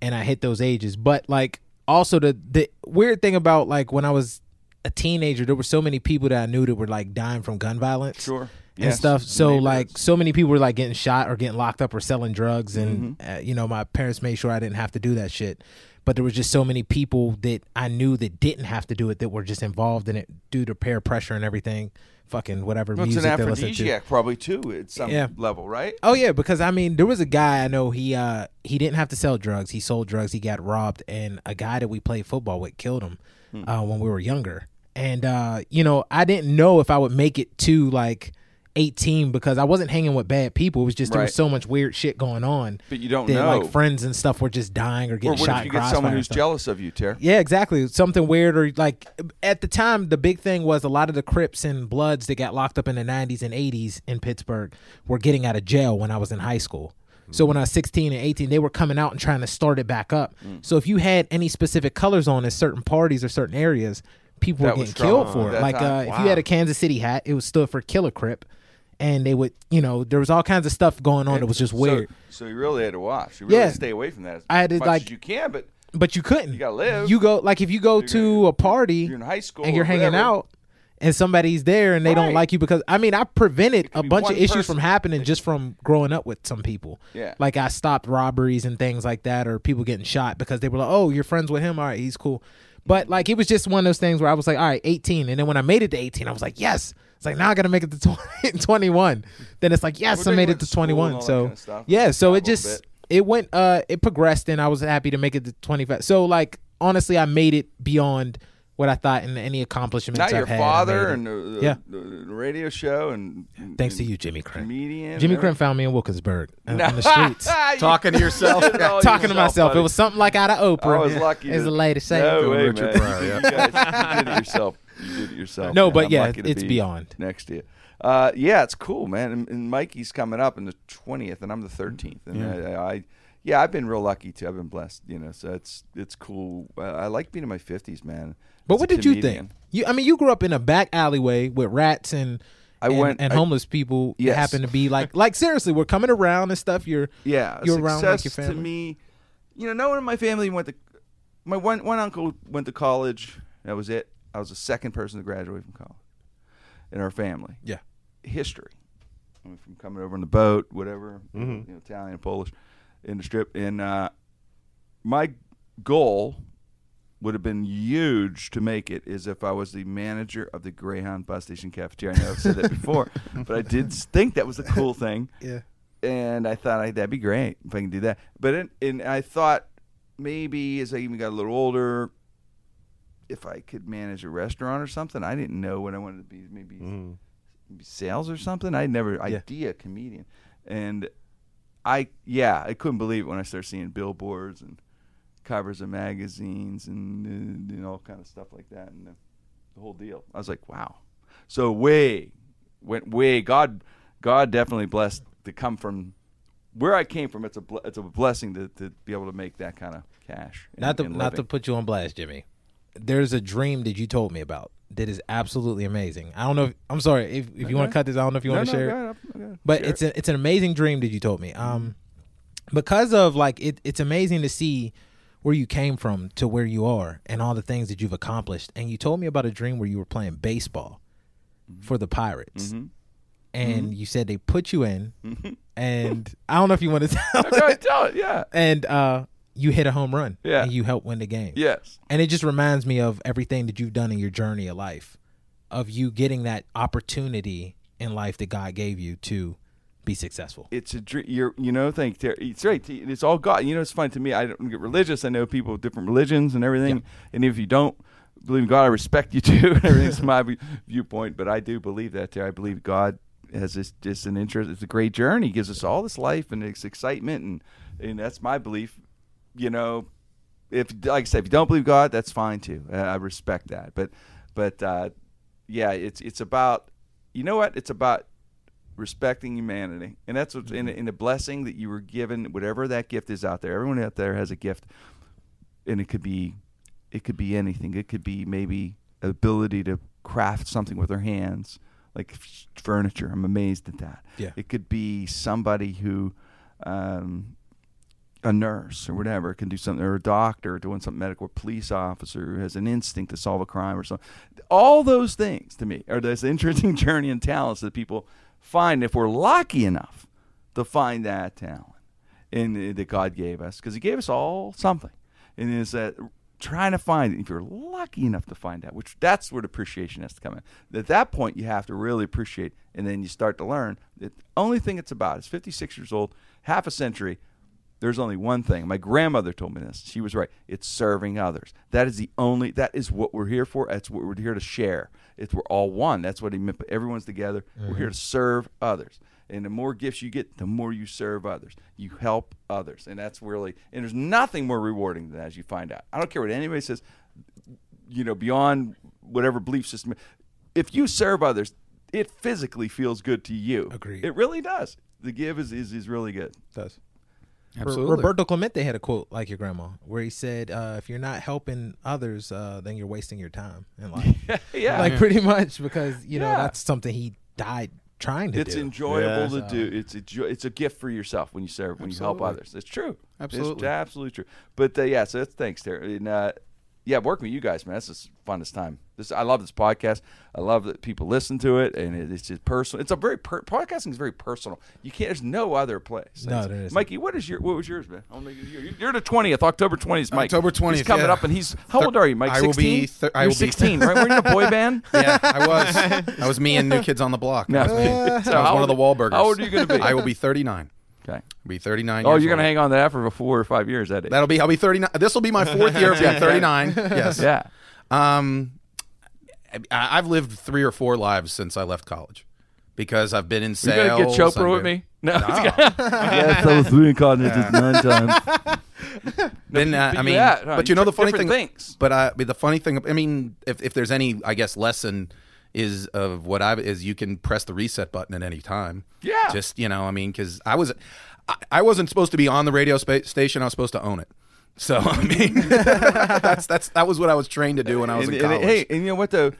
And I hit those ages. But like also the the weird thing about like when I was a teenager, there were so many people that I knew that were like dying from gun violence. Sure. And Yes. stuff. So like so many people were like getting shot or getting locked up or selling drugs, and Mm-hmm. uh, you know my parents made sure I didn't have to do that shit. But there was just so many people that I knew that didn't have to do it that were just involved in it due to peer pressure and everything. Fucking whatever Well, it's music an they listen to. aphrodisiac, probably too, at some Yeah. level, right? Oh yeah, because I mean, there was a guy I know. He uh he didn't have to sell drugs. He sold drugs. He got robbed, and a guy that we played football with killed him Hmm. uh, when we were younger. And uh, you know, I didn't know if I would make it to like eighteen because I wasn't hanging with bad people. It was just there Right. was so much weird shit going on. But you don't that, know. Like friends and stuff were just dying or or getting what shot. if you get crossfire someone and who's stuff. jealous of you, Ter? Yeah, exactly. Something weird or like at the time the big thing was a lot of the Crips and Bloods that got locked up in the 90s and 80s in Pittsburgh were getting out of jail when I was in high school. So when I was 16 and 18, they were coming out and trying to start it back up. Mm. So if you had any specific colors on in certain parties or certain areas, people That were was getting killed for at it. that Like uh, if you had a Kansas City hat, it was stood for Killer Crip. And they would, you know, there was all kinds of stuff going on that was just weird. So, you really had to watch. You really Yeah. had to stay away from that as I had to, much like- as you can, but but you couldn't. You gotta live. You go like if you go You're to gonna- a party you're in high school and you're hanging whatever. out and somebody's there and they don't like you because I mean I prevented a bunch of issues person. from happening just from growing up with some people. Yeah. Like I stopped robberies and things like that or people getting shot because they were like, "Oh, you're friends with him. All right, he's cool." But like it was just one of those things where I was like, "All right, 18." And then when I made it to 18, I was like, "Yes." It's like now I got to make it to 20, 21. Then it's like, "Yes, I made it to to school and 21." So kind of stuff. yeah, so it just it went uh it progressed and I was happy to make it to 25. So like honestly, I made it beyond what I thought and any accomplishments now I've your had. Father and the, the, Yeah. the, the radio show and thanks to you, Jimmy Krenn. comedian. Jimmy and Krenn found me in Wilkinsburg uh, No. in the streets. Talking to yourself. did it Talking to myself. buddy. It was something like out of Oprah. I was lucky. As to- the lady said. No way, Richard man. Pryor, yeah. You, guys, you did it yourself. You did it yourself. No, man. but I'm yeah, it's be beyond. next to you. Uh, yeah, it's cool, man. And, and Mikey's coming up in the twentieth, and I'm the thirteenth. And Yeah. I, I, yeah, I've been real lucky too. I've been blessed, you know. So it's it's cool. Uh, I like being in my fifties, man. But as what did you think? You, I mean, you grew up in a back alleyway with rats and I and, went- and I- homeless people. that Yes. happen to be like, like seriously, we're coming around and stuff. You're Yeah, you're around like your family. to me. You know, no one in my family went to. My one one uncle went to college. That was it. I was the second person to graduate from college in our family. Yeah. history. I mean, from coming over on the boat, whatever, you know, Italian, Polish, in the strip. And uh, my goal would have been huge to make it is if I was the manager of the Greyhound bus station cafeteria. I know I've said that before, but I did think that was a cool thing Yeah. and I thought I, that'd be great if I can do that. But in, and I thought maybe as I even got a little older, if I could manage a restaurant or something. I didn't know what I wanted to be. Maybe, maybe sales or something. I never idea comedian, and I yeah I couldn't believe it when I started seeing billboards and covers of magazines and, uh, and all kind of stuff like that and the, the whole deal. I was like, wow. So way went way. God God definitely blessed to come from where I came from. It's a it's a blessing to, to be able to make that kind of cash. and- Not to and not to put you on blast, Jimmy. There's a dream that you told me about that is absolutely amazing. I don't know. If, I'm sorry if, if you want to cut this. I don't know if you No, want to no, share. it. but Share it's a, it's an amazing dream that you told me. Um, because of like it, it's amazing to see where you came from to where you are and all the things that you've accomplished. And you told me about a dream where you were playing baseball for the Pirates, Mhm. and you said they put you in, and I don't know if you want to tell. Ahead, tell it. Yeah. and uh, you hit a home run, Yeah. and you help win the game. Yes. And it just reminds me of everything that you've done in your journey of life, of you getting that opportunity in life that God gave you to be successful. it's a dream. You're, you know, thank Terry. It's right. It's all God. You know, it's fun to me. I don't get religious. I know people with different religions and everything. And if you don't believe in God, I respect you too. Everything's my viewpoint, but I do believe that. Terry. I believe God has this just an interest. It's a great journey. He gives us all this life and this excitement, and and that's my belief. You know, if like I said, if you don't believe God, that's fine too. Uh, I respect that. But but uh, yeah, it's it's about you know what? It's about respecting humanity, and that's what's in, in the blessing that you were given. Whatever that gift is out there, everyone out there has a gift, and it could be it could be anything. It could be maybe ability to craft something with their hands, like furniture. I'm amazed at that. Yeah. It could be somebody who. Um, a nurse or whatever can do something, or a doctor doing something medical, or police officer who has an instinct to solve a crime or something. All those things to me are this interesting journey and talents that people find if we're lucky enough to find that talent in that God gave us, because He gave us all something, and is that trying to find it. If you're lucky enough to find that, which that's where the appreciation has to come in. At that point, you have to really appreciate, and then you start to learn the only thing it's about is 56 years old, half a century there's only one thing. My grandmother told me this. She was right. It's serving others. That is the only. That is what we're here for. That's what we're here to share. It's we're all one. That's what he meant. But everyone's together. We're here to mm-hmm. serve others. And the more gifts you get, the more you serve others. You help others, and that's really. And there's nothing more rewarding than that, as you find out. I don't care what anybody says. You know, beyond whatever belief system, if you serve others, it physically feels good to you. Agreed. It really does. The give is is, is really good. does. Absolutely. Roberto Clemente had a quote like your grandma, where he said, uh, "If you're not helping others, uh, then you're wasting your time in life." yeah. like pretty much because you know Yeah. that's something he died trying to do. it's do. enjoyable Yeah. to do. It's a jo- it's a gift for yourself when you serve when you help others. It's true. It's Absolutely. absolutely true. But uh, yeah, so that's thanks, Terry. And uh, yeah, working with you guys, man, that's the funnest time. This I love this podcast. I love that people listen to it, and it, it's just personal. It's a very per- podcasting is very personal. You can't. There's no other place. No, It's- there isn't. Mikey, what is your what was yours, man? I'll make it your- You're the twentieth, October twentieth, Mike. October He's 20th, coming yeah. up, and he's how old are you, Mike? I will be 16? thir- I You're will be- sixteen, right? Were you in a boy band? yeah, I was. That was me and New Kids on the Block. No. That was, me. That So was how one of the old- Wahlburgers. how old are you gonna be? I will be 39. Okay. I'll be 39. Oh, years you're gonna hang on to that for four or five years, that age. That'll be. I'll be 39. This will be my fourth year of being 39. Yes. yeah. Um, I, I've lived three or four lives since I left college because I've been in sales. You sales. gonna get Chopra with me? No. No. yes, I was reincarnated nine times. Then, uh, I mean, had, huh? but You you know the funny thing. things. But uh, but the funny thing, I mean, if if there's any, I guess, lesson is of what I is you can press the reset button at any time. Yeah. Just you know, I mean, because I was, I, I wasn't supposed to be on the radio spa- station. I was supposed to own it. So I mean, that's that's that was what I was trained to do when I was and, in and- college. hey, and you know what though?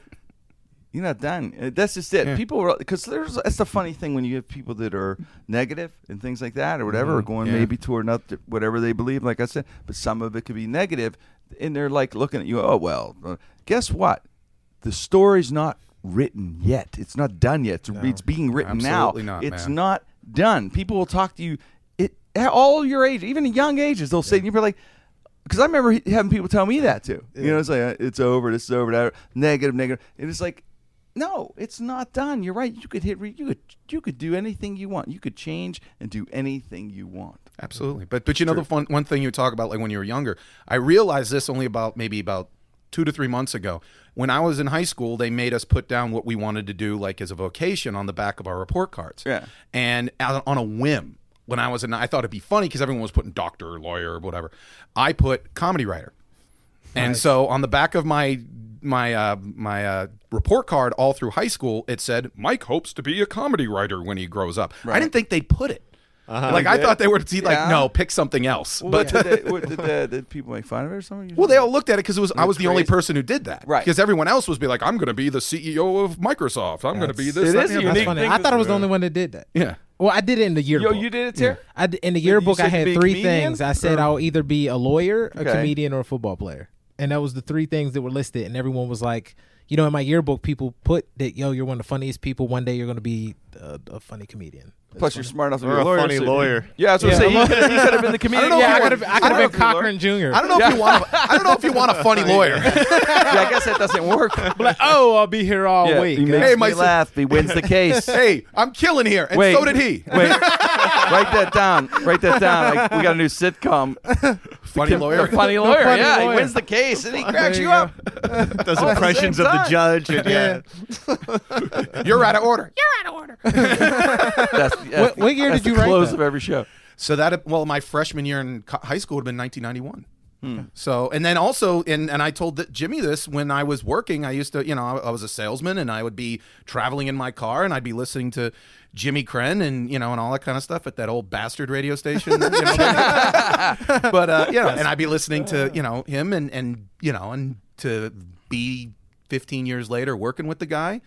You're not done. Uh, That's just it. People, because there's that's the funny thing when you have people that are negative and things like that or whatever, or going Mm-hmm. Yeah. maybe toward not whatever they believe. Like I said, but some of it could be negative, and they're like looking at you. Oh well, uh, guess what? The story's not written yet. It's not done yet. It's, it's being written Absolutely now. not, it's man. not done. People will talk to you it at all your age, even at young ages. They'll say, and you're like, because I remember having people tell me that too. You know, it's like uh, it's over, this is over, that negative, negative, and it's like, no, it's not done. You're right. You could hit, re- you could, you could do anything you want. You could change and do anything you want. Absolutely. But but you know the fun, one thing you talk about like when you were younger, I realized this only about maybe about two to three months ago. When I was in high school, they made us put down what we wanted to do like as a vocation on the back of our report cards. Yeah. And on on a whim, when I was in, I thought it'd be funny because everyone was putting doctor, lawyer, or whatever. I put comedy writer. And so on the back of my my uh, my uh, report card all through high school, it said Mike hopes to be a comedy writer when he grows up. I didn't think they'd put it. Like I thought they would see like Yeah. no, pick something else. Well, but what did, they, what did, the, did people make fun of it or something? well, they all looked at it because it was I was the only person who did that. Right. Because everyone else was be like, I'm going to be the CEO of Microsoft. I'm going to be this. it that, is a the other." That's unique thing I thought I was the only one that did that. Yeah. Well, I did it in the yearbook. Yo, you did it, Ter? I d- in the yearbook, I had three things. I said or- I'll either be a lawyer, a Okay. comedian, or a football player, and that was the three things that were listed. And everyone was like, you know, in my yearbook, people put that, yo, you're one of the funniest people. One day you're going to be a, a funny comedian. Plus, you're smart enough to be Or a a lawyer. funny so- lawyer. Yeah, I was going to Yeah, say, you could, you could have been the comedian. know if yeah, I want- could have. I I could don't have been if Cochran Jr. I don't know if you want. A, I don't know if you want a funny lawyer. yeah, I guess that doesn't work. like, oh, I'll be here all Yeah, week. he makes Hey, me my laugh. He wins the case. hey, I'm killing here, and Wait. so did he. Wait, write that down. Write that down. Like, we got a new sitcom. Funny lawyer. The funny lawyer. funny yeah, lawyer. he wins the case and he cracks you you up. Does the impressions of the time. judge. And, yeah. You're out of order. You're out of order. That's, What- what year did you the write close that? of every show. So that well, my freshman year in co- high school would have been 1991. Hmm. So and then also and and I told that Jimmy this when I was working. I used to you know I, I was a salesman and I would be traveling in my car and I'd be listening to Jimmy Krenn and you know and all that kind of stuff at that old bastard radio station. You know, but uh, you know, and I'd be listening to you know him and and you know and to be 15 years later working with the guy.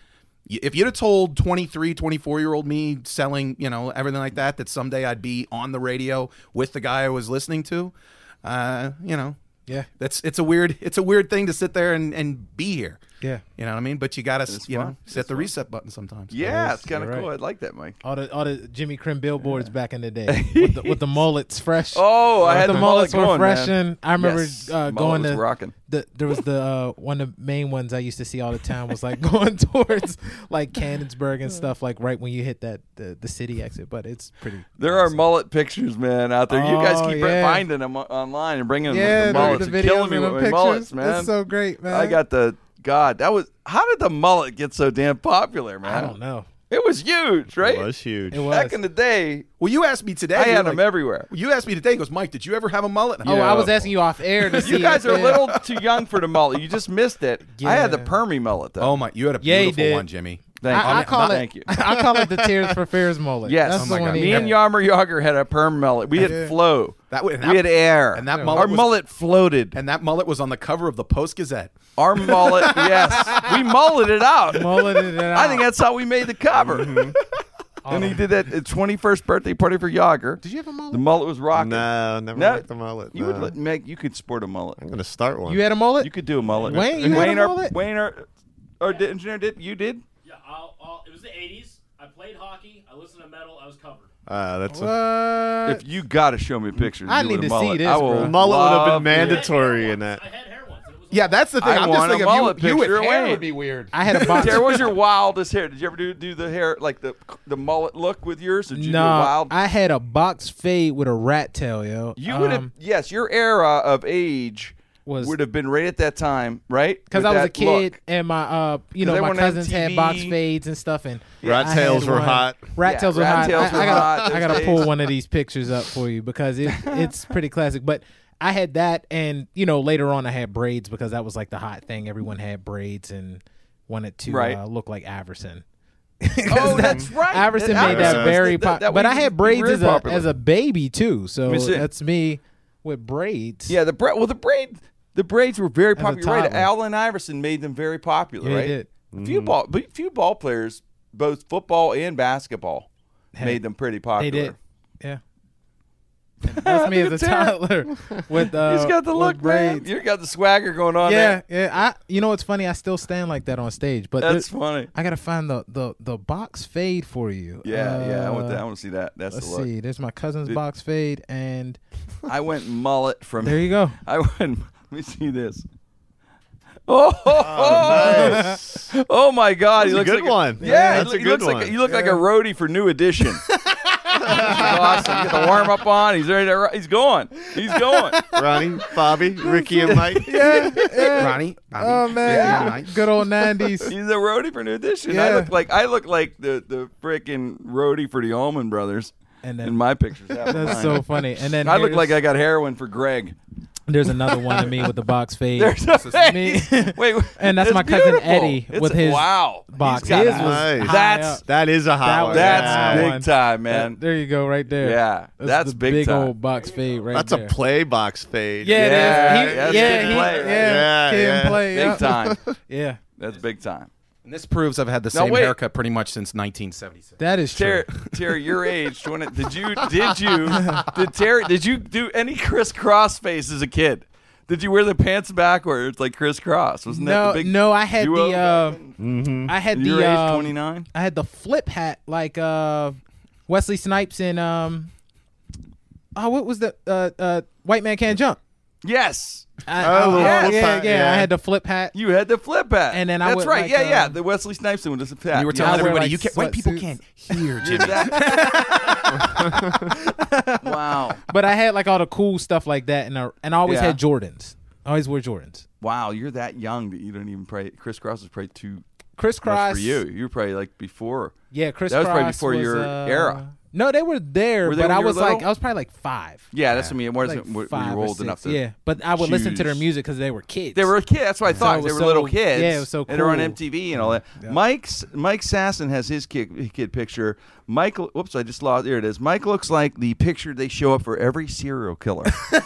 If you'd have told 23, 24 year old me selling, you know, everything like that, that someday I'd be on the radio with the guy I was listening to, uh, you know, Yeah. that's it's a weird it's a weird thing to sit there and, and be here. Yeah. You know what I mean? But you gotta It's you know fun. set the reset button sometimes. Yeah, is. it's kind of cool. right. I like that, Mike. All the all the Jimmy Krenn billboards back in the day with the, with the mullets fresh. Oh, I had the, the mullets mullet were fresh, man. and I remember Yes, uh, going was to rocking. the there was the uh, one of the main ones I used to see all the time was like going towards like Canonsburg and stuff like right when you hit that the, the city exit. But it's pretty. There are mullet pictures, man, out there. you guys Oh, keep yeah. finding them online and bringing yeah, the the, mullets the and killing videos me and with the pictures. mullets, man. It's so great, man. I got the God. That was how did the mullet get so damn popular, man? I don't know. It was huge, right? It was huge. It was. Back in the day, Well, you asked me today. I you're had them like- everywhere. You asked me today. He goes, Mike, did you ever have a mullet? Oh, Yeah. I was asking you off air to see. You guys are a little too young for the mullet. You just missed it. I had the Yeah. permy mullet though. Oh my! You had a Yeah, beautiful did. one, Jimmy. Thank I, I you. call Thank it. you. I call it the Tears for Fears mullet. Yes. that's Oh the my one. God. he Me and Yarmer Yager had a perm mullet. We had Yeah. flow. That would- we had air. and that Our mullet was- mullet floated. And that mullet was on the cover of the Post Gazette. Our mullet, yes, we mulleted out. mulleted it out. I think that's how we made the cover. Mm-hmm. and he did that at 21st birthday party for Yager. Did you have a mullet? The mullet was rocking. No, never No, liked the mullet. You no. would let, make. You could sport a mullet. I'm gonna start one. You had a mullet. You could do a mullet. Wayne, you had a Wayne, our- mullet? Wayne, our, our di- engineer did. You did. Yeah, I'll, I'll, it was the 80s. I played hockey. I listened to metal. I was covered. Uh, that's a. If you got to show me pictures, I you need with a to see mullet. this, I will bro. mullet would have love been it. I had mandatory in that. I had hair once. It was Yeah, that's the thing. I I'm want just a thinking mullet of you, you with picture, hair Wayne. would be weird. I had a box. Tara, what was your wildest hair? Did you ever do, do the hair like the the mullet look with yours? Or did you no, do wild? I had a box fade with a rat tail, yo. you would have Um, yes, your era of age Was- would have been right at that time, right? because I was a kid look. and my uh you 'Cause know my everyone on cousins had MTV. box fades and stuff and Rat tails were hot. Rat Yeah, tails were rat hot. tails I, were I gotta, hot I gotta pull one of these pictures up for you because it, it's pretty classic. But I had that, and you know later on I had braids because that was like the hot thing. Everyone had braids and wanted to Right. uh, look like Iverson. Oh, that's right. Iverson That- made that Iverson was very the- pop- that but I had braids as a as a baby too. So that's me with braids. Yeah, the bra- well the braid the braids were very popular. Right. Allen Iverson made them very popular. Yeah, right, did. A few ball, but few ball players, both football and basketball, Hey, made them pretty popular. They did. Yeah. That's me as a toddler with uh, He's got the look, man. braids. You got the swagger going on Yeah, there. yeah. I, you know what's funny? I still stand like that on stage, but That's there- funny. I gotta find the the the box fade for you. Yeah, yeah. I want Uh, that. I want to see that. That's Let's the look. see. There's my cousin's Did- box fade, and I went mullet from. there you go. I went. Let me see this. Oh, oh, oh, my God! That's he a looks good like one. Yeah, Yeah, that's loo- a he good looks like one. you look like a roadie for New Edition. awesome. You got the warm up on. He's ready to. ri- He's going. He's going. Ronnie, Bobby, Ricky, and Mike. Yeah, yeah. Ronnie. Oh man, good old nineties. He's a roadie for New Edition. I look like I look like the the freaking roadie for the Allman Brothers. And then in my pictures, that's so funny. And then I look like I got heroin for Gregg. There's another one of me with the box fade. There's me. Wait, wait, And that's my cousin beautiful. Eddie with a- his wow box. He's got His a- was Nice. high That's- up. That is a hot That one. was- That's Yeah. big One. time, man. That- there you go, right there. Yeah, that's the big big time. old box fade right That's there. a play box fade. Yeah, Yeah. He, that's yeah, kid he, play, right? yeah, Yeah, kid yeah. play, big yeah. time. Yeah, That's big time. And this proves I've had the Now, same wait. haircut pretty much since 1976. that is true. Terry, Terry, your age. Twenty. Did you? Did you? Did Terry? Did you do any Kris Kross face as a kid? Did you wear the pants backwards like Kris Kross? Wasn't that No, the big? no, I had duo the uh, back then? I had your the age, twenty nine. I had the flip hat like uh Wesley Snipes in um oh what was the uh uh White Man Can't Jump. Yes, I, Oh, I- the yeah, yeah, yeah, yeah. I had the flip hat. you had the flip hat, And then I that's would, right. like, yeah, yeah. uh, The Wesley Snipes one was a hat. You were telling I wear, everybody like, you can't. White people sweatsuits. can't hear, Jimmy. wow. But I had like all the cool stuff like that and I, and I always Yeah. had Jordans. I always wore Jordans. Wow, you're that young that you don't even pray. Kris Kross is probably too Kris Kross much for you. You were probably like before. Yeah, Kris Kross. That was probably before was, your uh, era. No, they were there, Were they but when I you were was like, little? I was probably like five. Yeah, that's what I mean. It Like when five you or old six. enough to. yeah, but I would listen to their choose. music because they were kids. They were a kid. That's what I thought. it they was were little so- kids. yeah, it was so And they're on cool. MTV and all that. Mike's Mike Sasson has his kid, kid picture. Mike, whoops, I just lost. There it is. Mike looks like the picture they show up for every serial killer. Go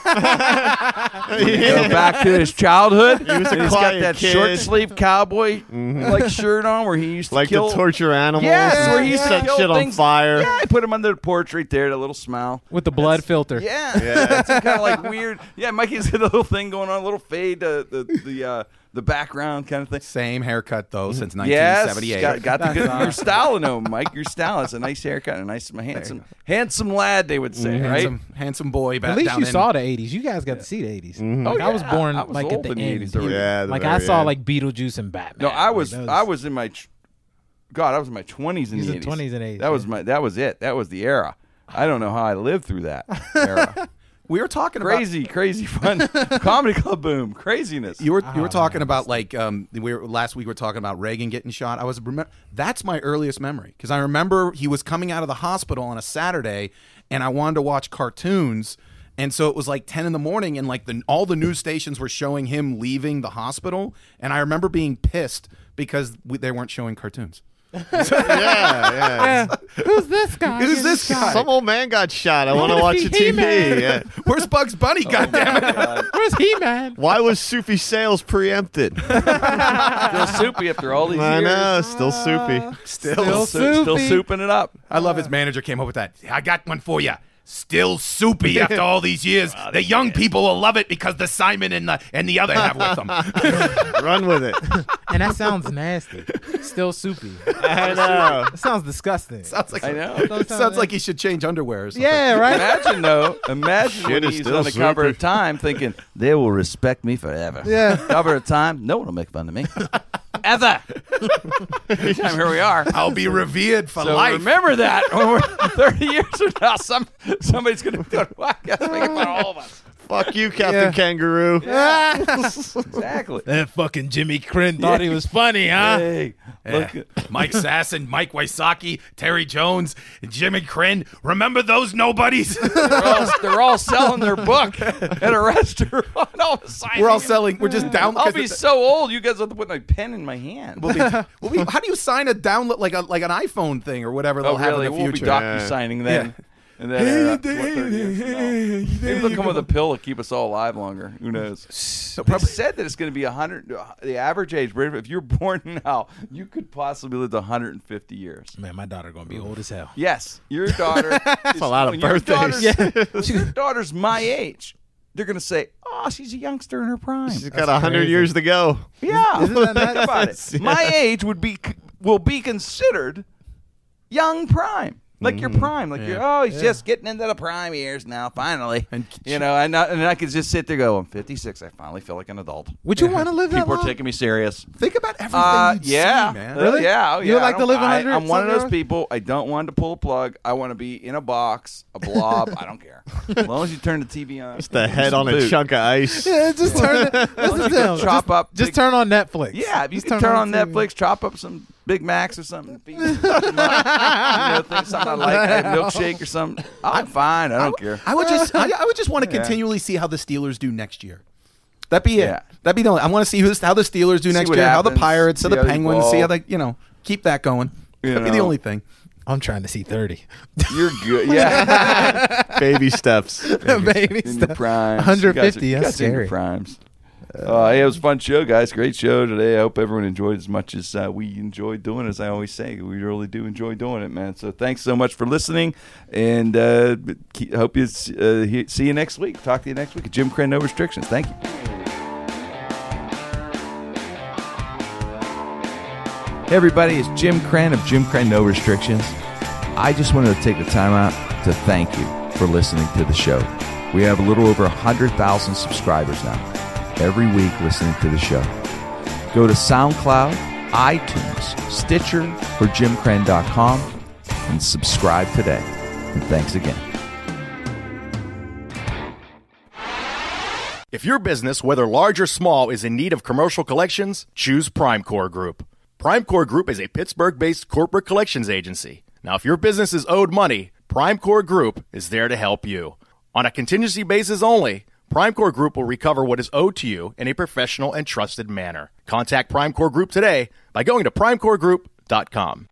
back to his childhood. He was a and he's got quiet that kid. short sleeve cowboy mm-hmm. like shirt on where he used to Like kill. to torture animals. Yes, where he used to set kill shit on things. fire. Yeah, I put him under the porch right there. That little smile. with the blood filter. Yeah, yeah. It's kind of like weird. Yeah, Mikey's got a little thing going on, a little fade to the the uh, the background kind of thing. Same haircut though mm-hmm. since Yes, 1978. got, got the That's good. You're styling him, Mike. You're styling. It's a nice haircut, a nice, handsome, handsome lad. They would say, mm-hmm. right? handsome, handsome boy. Back At least down you in- saw the '80s. You guys got to see the '80s. Mm-hmm. Like, Oh, I was yeah. born I was like old at the in the end. 80s already. Yeah, the like I very saw end. like Beetlejuice and Batman. No, I Like, was, that I was in my, tr- God, I was in my twenties in the 80s. 20s and 80s, That was my, that was it. That was the era. I don't know how I lived through that era. We were talking about crazy, crazy fun. Comedy club boom, craziness. You were you were talking about like um we were last week we were talking about Reagan getting shot. I was remember that's my earliest memory because I remember he was coming out of the hospital on a Saturday and I wanted to watch cartoons and so it was like 10 in the morning and like the all the news stations were showing him leaving the hospital and I remember being pissed because we, they weren't showing cartoons. Yeah, yeah. Who's this guy? Who's this guy? Some old man got shot. I want to watch see the TV. Yeah. Where's Bugs Bunny? Oh God damn it! Where's he, man? Why was Soupy Sales preempted? still soupy after all these I years. know, still soupy. Ah. Still, Still Still, still souping it up. I love his manager came up with that. I got one for you. Still soupy after all these years. Oh, the young people will love it because the Simon and the and the other have with them. Run with it. And that sounds nasty. Still soupy. I know. That sounds disgusting. sounds like I know. Don't sounds like he should change underwear. Or something. Yeah, right. Imagine though. Imagine Shit when is he's still on the cover of Time, thinking they will respect me forever. Yeah. Cover of Time, no one will make fun of me. Ever. Time, here we are. I'll be revered for So life. I remember that when we're 30 years from now, some somebody's going to do a podcast making fun of all of us. Fuck you, Captain Yeah. Kangaroo. Exactly. That fucking Jimmy Krenn thought he was funny, huh? Hey, look, at- Mike Sasson, Mike Wysocki, Terry Jones, Jimmy Krenn. Remember those nobodies? they're, all, they're all selling their book at a restaurant. All of a sudden. We're all selling. We're just down. I'll 'cause be it's- so old. You guys have to put my pen in my hand. we'll be- we'll be- how do you sign a download like a like an iPhone thing or whatever they'll oh, have really? in the We'll be future? docu signing then. And then uh, what, 30 years from now. maybe they'll come with a pill to keep us all alive longer. Who knows? So they said that it's going to be hundred. The average age, if you're born now, you could possibly live to 150 years. Man, my daughter gonna be old as hell. Yes, your daughter. That's a lot of when your birthdays. daughter's- when your daughter's my age. They're going to say, "Oh, she's a youngster in her prime." She's got a hundred years to go. Yeah, Isn't that think nuts? about it. My age would be will be considered young prime, like your prime, like you're. Oh, he's just getting into the prime years now. Finally, And- you know, and I, and I could just sit there, go, I'm 56. I finally feel like an adult. Would you want to live that People are taking me serious. Think about everything Uh, you'd yeah, see, man. Really? Yeah, oh, You yeah. would like I to don't- live I- 100 I'm one of those something? people. I don't want to pull a plug. I want to be in a box, a blob. I don't care. As long as you turn the TV on. Just the head on a chunk of ice. Yeah, just turn. It, listen to him. Chop just, up Just big- turn on Netflix. Yeah, if you Just can turn on TV. Netflix, chop up some Big Macs or something, feed you know, think something I like, a milkshake or something. I'm fine. I don't care. I would just, I, I would just want to Yeah. continually see how the Steelers do next year. That'd be it. Yeah. That'd be the only. I want to see who's, how the Steelers do See next what year, how the happens, Pirates, how see the how they Penguins, see how they, you know, keep that going. You That'd be the know. only thing. I'm trying to see thirty. You're good. Yeah, Baby steps. Baby in your stuff. primes. 150, You guys are- you that's guys are in your scary. primes. Uh, hey, it was a fun show, guys. Great show today. I hope everyone enjoyed as much as uh, we enjoyed doing. As I always say, we really do enjoy doing it, man. So thanks so much for listening, and uh, hope you uh, see you next week. Talk to you next week. Jim Krenn, no restrictions. Thank you. Hey everybody, it's Jim Krenn of Jim Krenn No Restrictions. I just wanted to take the time out to thank you for listening to the show. We have a little over 100,000 subscribers now, every week listening to the show. Go to SoundCloud, iTunes, Stitcher, or jimkrenn.com and subscribe today. And thanks again. If your business, whether large or small, is in need of commercial collections, choose Primecore Group. Primecore Group is a Pittsburgh based corporate collections agency. Now, if your business is owed money, Primecore Group is there to help you. On a contingency basis only, Primecore Group will recover what is owed to you in a professional and trusted manner. Contact Primecore Group today by going to primecoregroup.com.